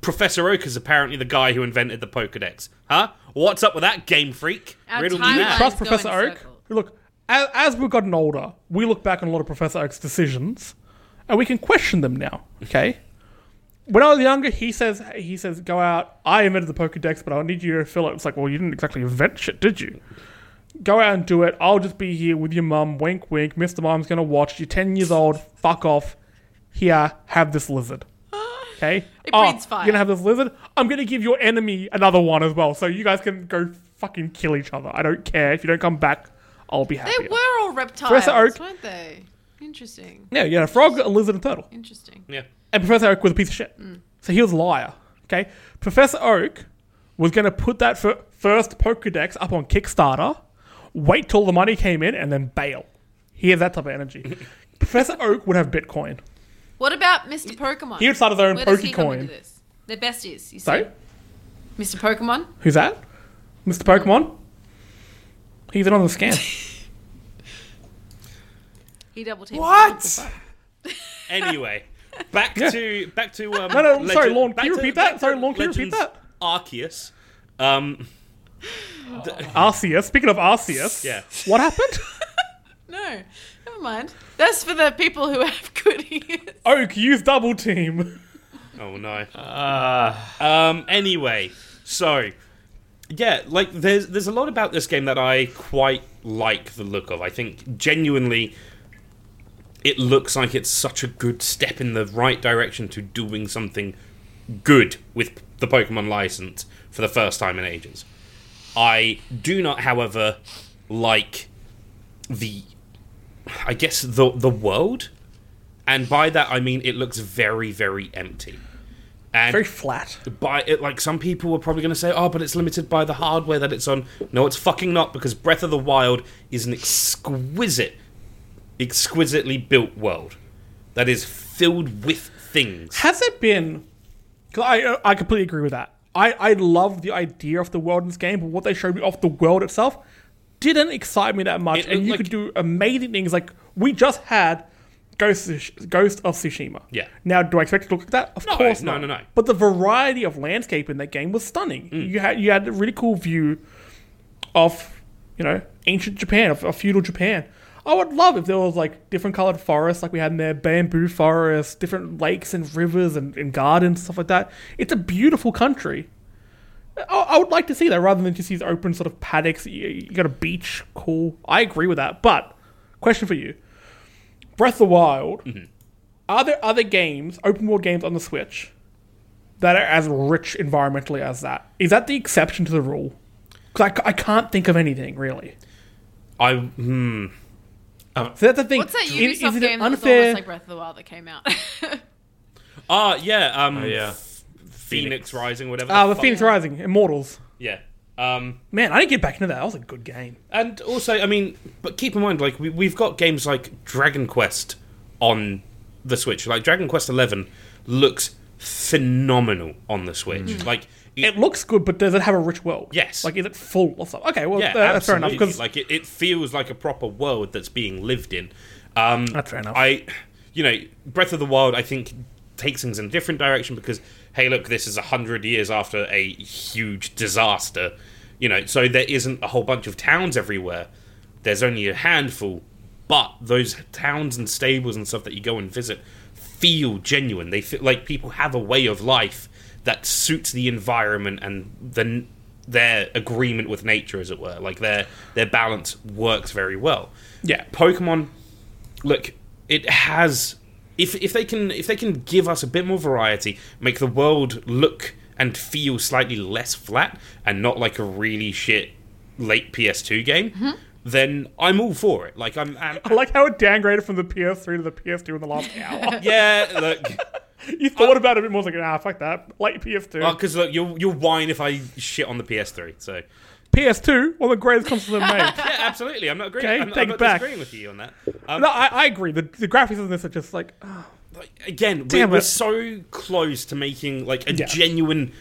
Professor Oak is apparently the guy who invented the Pokedex? Huh? What's up with that, Game Freak? Our Riddle me timeline- that. Trust go in Professor Oak. circle. Look, as, as we've gotten older, we look back on a lot of Professor Oak's decisions, and we can question them now. Okay. when I was younger, he says he says go out. I invented the Pokedex, but I need you to fill it. It's like, well, you didn't exactly invent shit, did you? Go out and do it. I'll just be here with your mum. Wink, wink. Mr. Mom's gonna watch. You're ten years old. Fuck off. Here, have this lizard. Okay. It oh, ah, breathes fire. You're gonna have this lizard. I'm gonna give your enemy another one as well, so you guys can go fucking kill each other. I don't care if you don't come back. I'll be happy. They were all reptiles, Professor Oak- weren't they? Interesting. Yeah, you had a frog, a lizard, and a turtle. Interesting. Yeah. And Professor Oak was a piece of shit. Mm. So he was a liar. Okay? Professor Oak was going to put that fir- first Pokedex up on Kickstarter, wait till the money came in, and then bail. He has that type of energy. Professor Oak would have Bitcoin. What about Mr. Pokemon? He would start his own Where does he come into Pokecoin. this? They're besties, you see. Sorry? Mr. Pokemon? Who's that? Mr. Pokemon? He's in on the scam. He double teamed. What? Anyway, back Yeah. to back to um, No, no, sorry, Lorne, back can you to- repeat that? back Sorry, to Lorne, can you repeat Legends that? Arceus. Um, Arceus. Speaking of Arceus, yeah. what happened? No, never mind. That's for the people who have good ears. Oak, use double team. Oh no. Uh, Um. Anyway, so yeah, like there's there's a lot about this game that I quite like the look of. I think genuinely, it looks like it's such a good step in the right direction to doing something good with the Pokemon license for the first time in ages. I do not, however, like the I guess the the world, and by that I mean it looks very very empty. And Very flat. by it like some people were probably going to say oh but it's limited by the hardware that it's on no it's fucking not because breath of the wild is an exquisite exquisitely built world that is filled with things Has it been? Because I I completely agree with that. I I love the idea of the world in this game, but what they showed me of the world itself didn't excite me that much. It and you like- could do amazing things. Like we just had Ghost of, Ghost of Tsushima. Yeah. Now, do I expect it to look like that? Of No, course no, not. no, no. But the variety of landscape in that game was stunning. Mm. You had you had a really cool view of you know ancient Japan, of, of feudal Japan. I would love if there was like different colored forests, like we had in there, bamboo forests, different lakes and rivers and, and gardens, stuff like that. It's a beautiful country. I, I would like to see that rather than just these open sort of paddocks. You, you got a beach, cool. I agree with that. But question for you: Breath of the Wild. Are there other games, open world games on the Switch, that are as rich environmentally as that? Is that the exception to the rule? Because I can't think of anything really. i hmm So that's the thing. What's that Is- Ubisoft is it game that was unfair? almost like Breath of the Wild that came out? ah yeah um Oh, yeah. phoenix, rising whatever Ah, the the fuck- Fenyx Rising, Immortals. yeah um Man, I didn't get back into that. That was a good game. and also i mean but keep in mind like we, we've got games like dragon quest on the switch like dragon quest 11 looks phenomenal on the switch like It looks good, but does it have a rich world? Yes. Like, is it full or something? Okay, well, Yeah, uh, that's fair enough. Because like it, it feels like a proper world that's being lived in. Um, That's fair enough. I, you know, Breath of the Wild, I think takes things in a different direction because hey, look, this is a hundred years after a huge disaster, you know. So there isn't a whole bunch of towns everywhere. There's only a handful, but those towns and stables and stuff that you go and visit feel genuine. They feel like people have a way of life that suits the environment and the their agreement with nature, as it were. Like their their balance works very well. Yeah. Pokemon, look, it has if if they can if they can give us a bit more variety, make the world look and feel slightly less flat and not like a really shit late PS2 game, mm-hmm. then I'm all for it. Like I'm, I'm I like how it downgraded from the PS3 to the PS2 in the last hour. yeah, look, you thought about it a bit more, like, nah, fuck that. Late PS2. because look, you'll you'll whine if I shit on the PS3. So PS2, one of the greatest consoles ever made. yeah, absolutely, I'm not agreeing. Okay, I'm, take I'm not back. disagreeing with you on that. Um, no, I, I agree. The, the graphics on this are just like, oh, like, again, we're, Damn we're so close to making like a Yeah. genuine,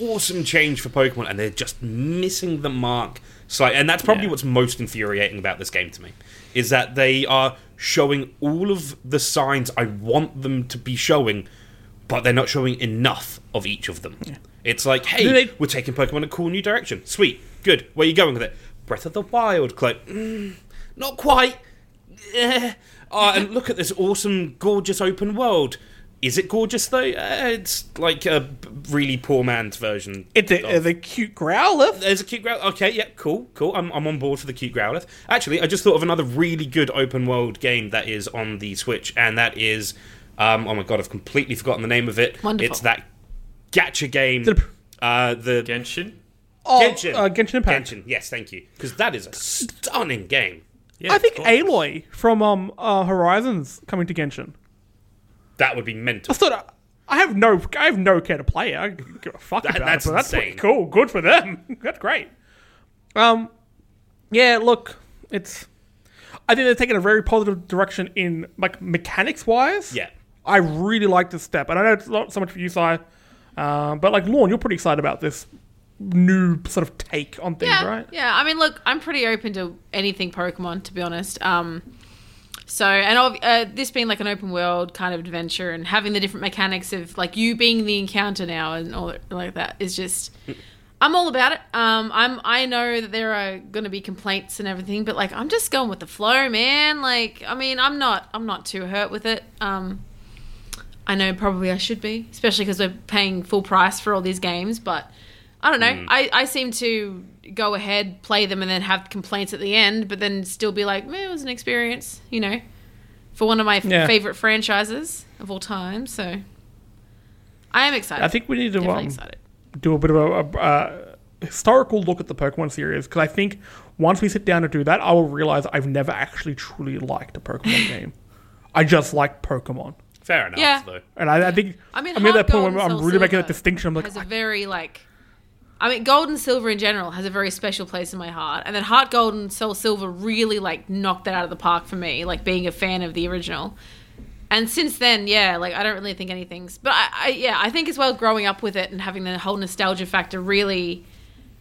awesome change for Pokemon, and they're just missing the mark. Slight, and that's probably Yeah. what's most infuriating about this game to me, is that they are showing all of the signs I want them to be showing, but they're not showing enough of each of them. It's like, hey, they- we're taking Pokemon a cool new direction. Sweet, good. Where are you going with it? Breath of the Wild, Cloak. Mm, not quite. Oh, and look at this awesome, gorgeous open world. Is it gorgeous though? Uh, it's like a really poor man's version. it's a, of- it's a cute Growlithe. There's a cute Growlithe. Okay, yeah, cool, cool. I'm, I'm on board for the cute Growlithe. Actually, I just thought of another really good open world game that is on the Switch, and that is, um, oh my god, I've completely forgotten the name of it. Wonderful. It's that gacha game. Is Uh, the Genshin? Oh, Genshin. Uh, Genshin Impact. Genshin. Yes, thank you. Because that is a stunning game. Yeah, I think of. Aloy from um, uh, Horizons coming to Genshin. That would be mental. I mental. thought I have no, I have no care to play it. I give a fuck That- about that's it. But that's pretty insane. cool. Good for them. that's great. Um, yeah. Look, it's. I think they're taking a very positive direction in like mechanics wise. Yeah. I really like this step, and I know it's not so much for you, Si, um, but like Lorne, you're pretty excited about this new sort of take on things, yeah, right? Yeah, I mean, look, I'm pretty open to anything Pokemon, to be honest. Um, so, and uh, this being like an open world kind of adventure and having the different mechanics of like you being the encounter now and all that, like that is just. I'm all about it. Um, I'm. I know that there are going to be complaints and everything, but like I'm just going with the flow, man. Like, I mean, I'm not. I'm not too hurt with it. Um, I know probably I should be, especially because we're paying full price for all these games. But I don't know. I, I seem to go ahead, play them, and then have complaints at the end, but then still be like, "Man, it was an experience," you know, for one of my f- Yeah. favorite franchises of all time. So I am excited. I think we need to um, do a bit of a, a uh, historical look at the Pokemon series because I think once we sit down to do that, I will realize I've never actually truly liked a Pokemon game. I just like Pokemon, Fair enough, Yeah. though. and I, I think I mean, I'm at that point where I'm Soul really making that distinction. I'm like, has a I- very like. I mean, gold and silver in general has a very special place in my heart, and then Heart Gold and Soul Silver really like knocked that out of the park for me. Like being a fan of the original, and since then, yeah, like I don't really think anything's. But I, I yeah, I think as well growing up with it and having the whole nostalgia factor really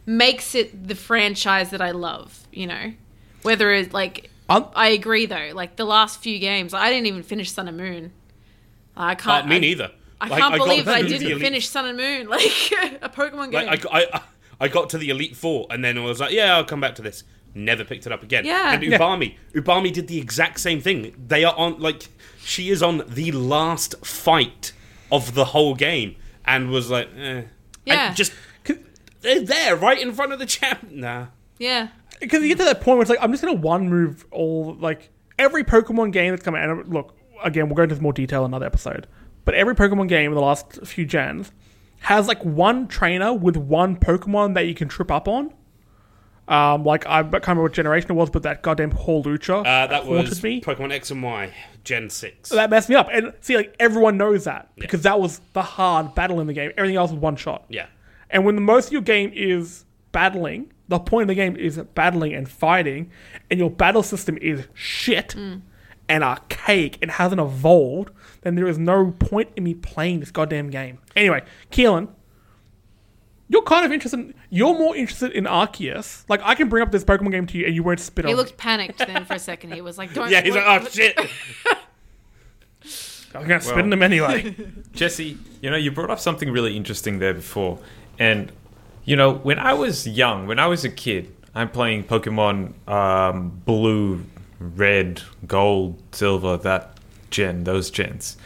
makes it the franchise that I love. You know, whether it's like I'm- I agree though. Like the last few games, I didn't even finish Sun and Moon. I Uh, can't. me I- neither. I Like, can't got believe I didn't Elite- finish Sun and Moon, like a Pokemon game. Like I, I, I got to the Elite Four, and then I was like, yeah, I'll come back to this. Never picked it up again. Yeah. And Yeah. Ubami, Ubami did the exact same thing. They are on like she is on the last fight of the whole game, and was like, eh. Yeah. And just they're there right in front of the champ. Nah. yeah, because you get to that point where it's like I'm just gonna one move all like every Pokemon game that's coming out. And look, again, we'll go into more detail in another episode. But every Pokemon game in the last few gens has like one trainer with one Pokemon that you can trip up on. Um, like I can't remember what generation it was, but that goddamn Hawlucha Uh, that haunted was me. Pokemon X and Y Gen Six. that messed me up. And see, like everyone knows that because that was the hard battle in the game. Everything else was one shot. yeah. And when the most of your game is battling, the point of the game is battling and fighting, and your battle system is shit and archaic and hasn't evolved, then there is no point in me playing this goddamn game. Anyway, Keelan, you're kind of interested. In, you're more interested in Arceus. Like I can bring up this Pokemon game to you, and you won't spit he on. looked panicked then for a second. He was like, "Don't." Yeah, he's what- like, oh shit. I'm gonna spin Well- them anyway. Jesse, you know, you brought up something really interesting there before. And, you know, when I was young, when I was a kid, I'm playing Pokemon um, Blue, Red, Gold, Silver, that gen, those gens.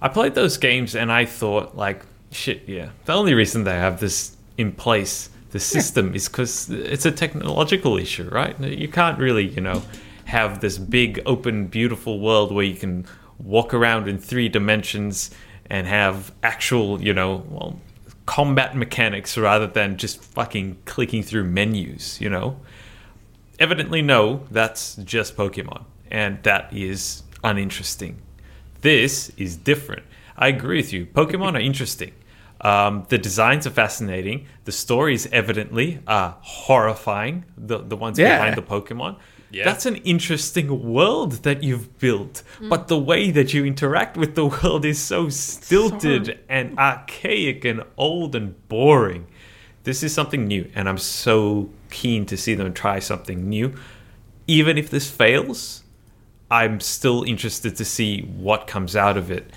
I played those games and I thought, like, shit, yeah. The only reason they have this in place, the system, is because it's a technological issue, right? You can't really, you know, have this big, open, beautiful world where you can walk around in three dimensions and have actual, you know, well, combat mechanics rather than just fucking clicking through menus, you know? Evidently, no, that's just Pokemon, and that is uninteresting. This is different. I agree with you. Pokemon are interesting. Um, the designs are fascinating. The stories evidently are horrifying. The the ones Yeah. behind the Pokemon. Yeah. That's an interesting world that you've built, but the way that you interact with the world is so stilted and archaic and old and boring. This is something new, and I'm so keen to see them try something new. Even if this fails, I'm still interested to see what comes out of it.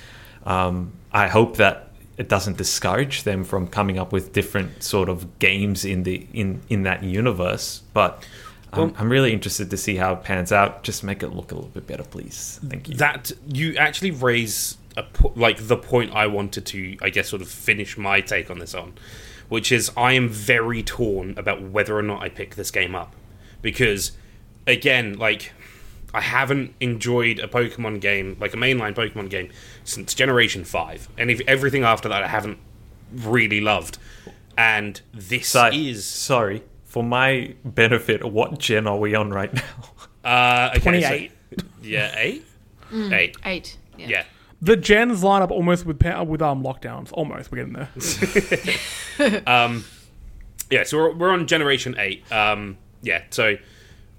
Um, I hope that it doesn't discourage them from coming up with different sort of games in the in in that universe. But I'm, Well- I'm really interested to see how it pans out. Just make it look a little bit better, please. Thank you. that you actually raise a po- like the point I wanted to, I guess, sort of finish my take on this on, which is I am very torn about whether or not I pick this game up because, again, like I haven't enjoyed a Pokemon game like a mainline Pokemon game since Generation Five, and if everything after that I haven't really loved, and this So- is sorry for my benefit. What gen are we on right now? uh, okay, so- 28. yeah, eight, eight, Eight. yeah. The gens line up almost with pa- with um lockdowns. Almost, we're getting there. um, Yeah, so we're, we're on Generation 8. Um, yeah, so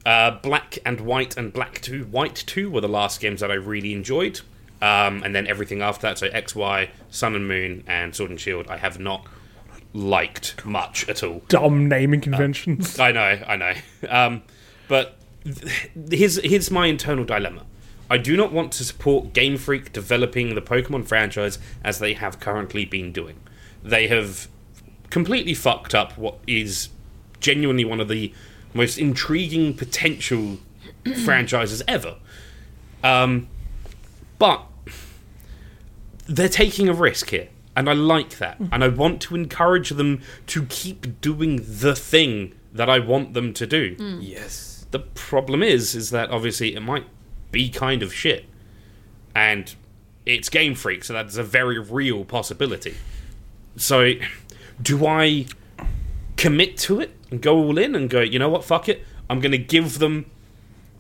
uh, Black and White and Black 2. White 2 were the last games that I really enjoyed. Um, and then everything after that, so XY, Sun and Moon, and Sword and Shield, I have not liked much at all. Dumb naming conventions. I know, I know. Um, but th- here's, here's my internal dilemma. I do not want to support Game Freak developing the Pokemon franchise as they have currently been doing. They have completely fucked up what is genuinely one of the most intriguing potential franchises ever. Um, but they're taking a risk here, and I like that, and I want to encourage them to keep doing the thing that I want them to do. yes. The problem is, is that obviously it might be kind of shit, and it's Game Freak, so that's a very real possibility. So, do I commit to it and go all in and go? You know what? Fuck it. I'm going to give them.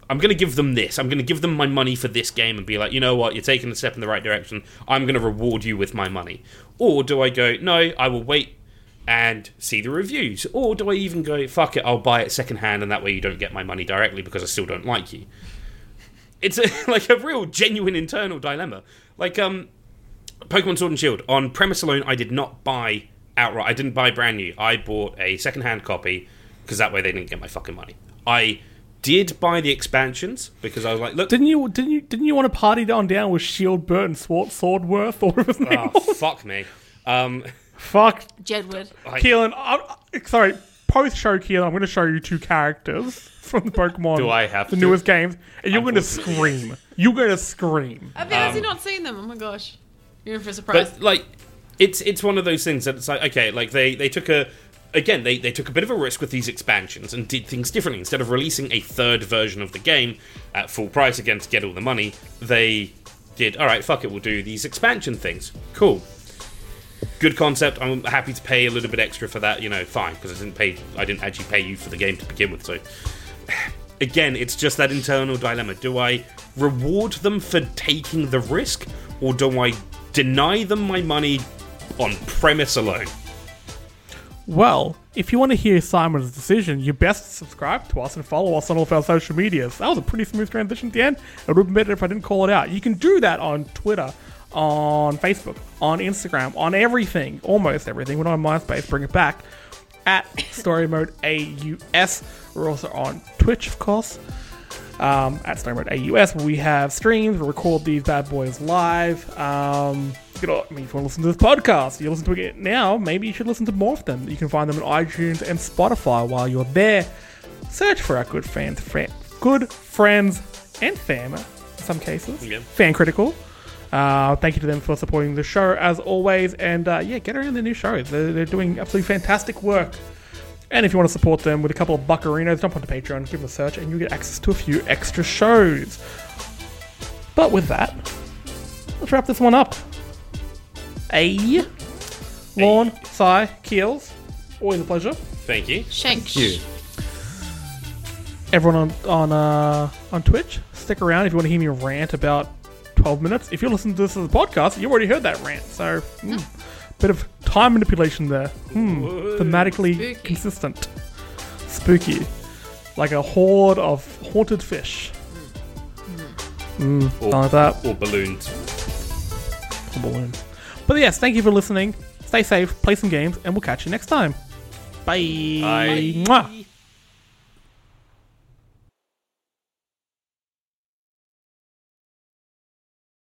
I'm going to give them this. I'm going to give them my money for this game and be like, you know what? You're taking a step in the right direction. I'm going to reward you with my money. Or do I go? No, I will wait and see the reviews. Or do I even go? Fuck it. I'll buy it secondhand, and that way you don't get my money directly because I still don't like you it's a, like a real genuine internal dilemma. Like um, Pokemon Sword and Shield on premise alone, I did not buy outright. I didn't buy brand new. I bought a secondhand copy because that way they didn't get my fucking money. I did buy the expansions because I was like, look, Didn't you? Didn't you? Didn't you want to party on down with Shielbert and Sword Swordworth? Or whatever his name oh was? fuck me. Um, Fuck, Jedward. I- Keelan. I, I- sorry, post show Keelan. I'm going to show you two characters from the Pokemon. Do I have the to? newest games? And you're going to scream. You're going to scream. Have you honestly not seen them? Oh my gosh. You're in for a surprise. but like it's it's one of those things that it's like okay like they they took a again they, they took a bit of a risk with these expansions and did things differently. Instead of releasing a third version of the game at full price again to get all the money they did all right fuck it we'll do these expansion things. Cool. Good concept. I'm happy to pay a little bit extra for that you know fine because i didn't pay i didn't actually pay you for the game to begin with so. Again, it's just that internal dilemma. Do I reward them for taking the risk, or do I deny them my money on premise alone? Well, if you want to hear Simon's decision, you best subscribe to us and follow us on all of our social medias. That was a pretty smooth transition at the end. It would been better if I didn't call it out. You can do that on Twitter, on Facebook, on Instagram, on everything, almost everything. We're not on MySpace, bring it back. At Story Mode AUS. We're also on Twitch, of course. um, at Story Mode AUS, we have streams. We record these bad boys live. Um, you know, I mean, if you want to listen to this podcast, you listen to it now. Maybe you should listen to more of them. You can find them on iTunes and Spotify. While you're there, search for our good fans, good friends, and fam. In some cases, Yeah. fan critical. Uh, thank you to them for supporting the show as always, and uh, yeah, get around their new shows. They're, they're doing absolutely fantastic work. And if you want to support them with a couple of buccarinos, jump onto Patreon, give them a search, and you'll get access to a few extra shows. But with that, let's wrap this one up. A Lawn, Sai, Keels, always a pleasure. Thank you. Shank. You. Everyone on on uh, on Twitch, stick around if you want to hear me rant about 12 minutes. If you're listening to this as a podcast, you've already heard that rant. So, mm, bit of time manipulation there. Hmm, thematically Spooky. consistent. Spooky. Like a horde of haunted fish. Mm, Or, something like that. or balloons. A balloon. But yes, thank you for listening. Stay safe, play some games, and we'll catch you next time. Bye. Bye. Mwah.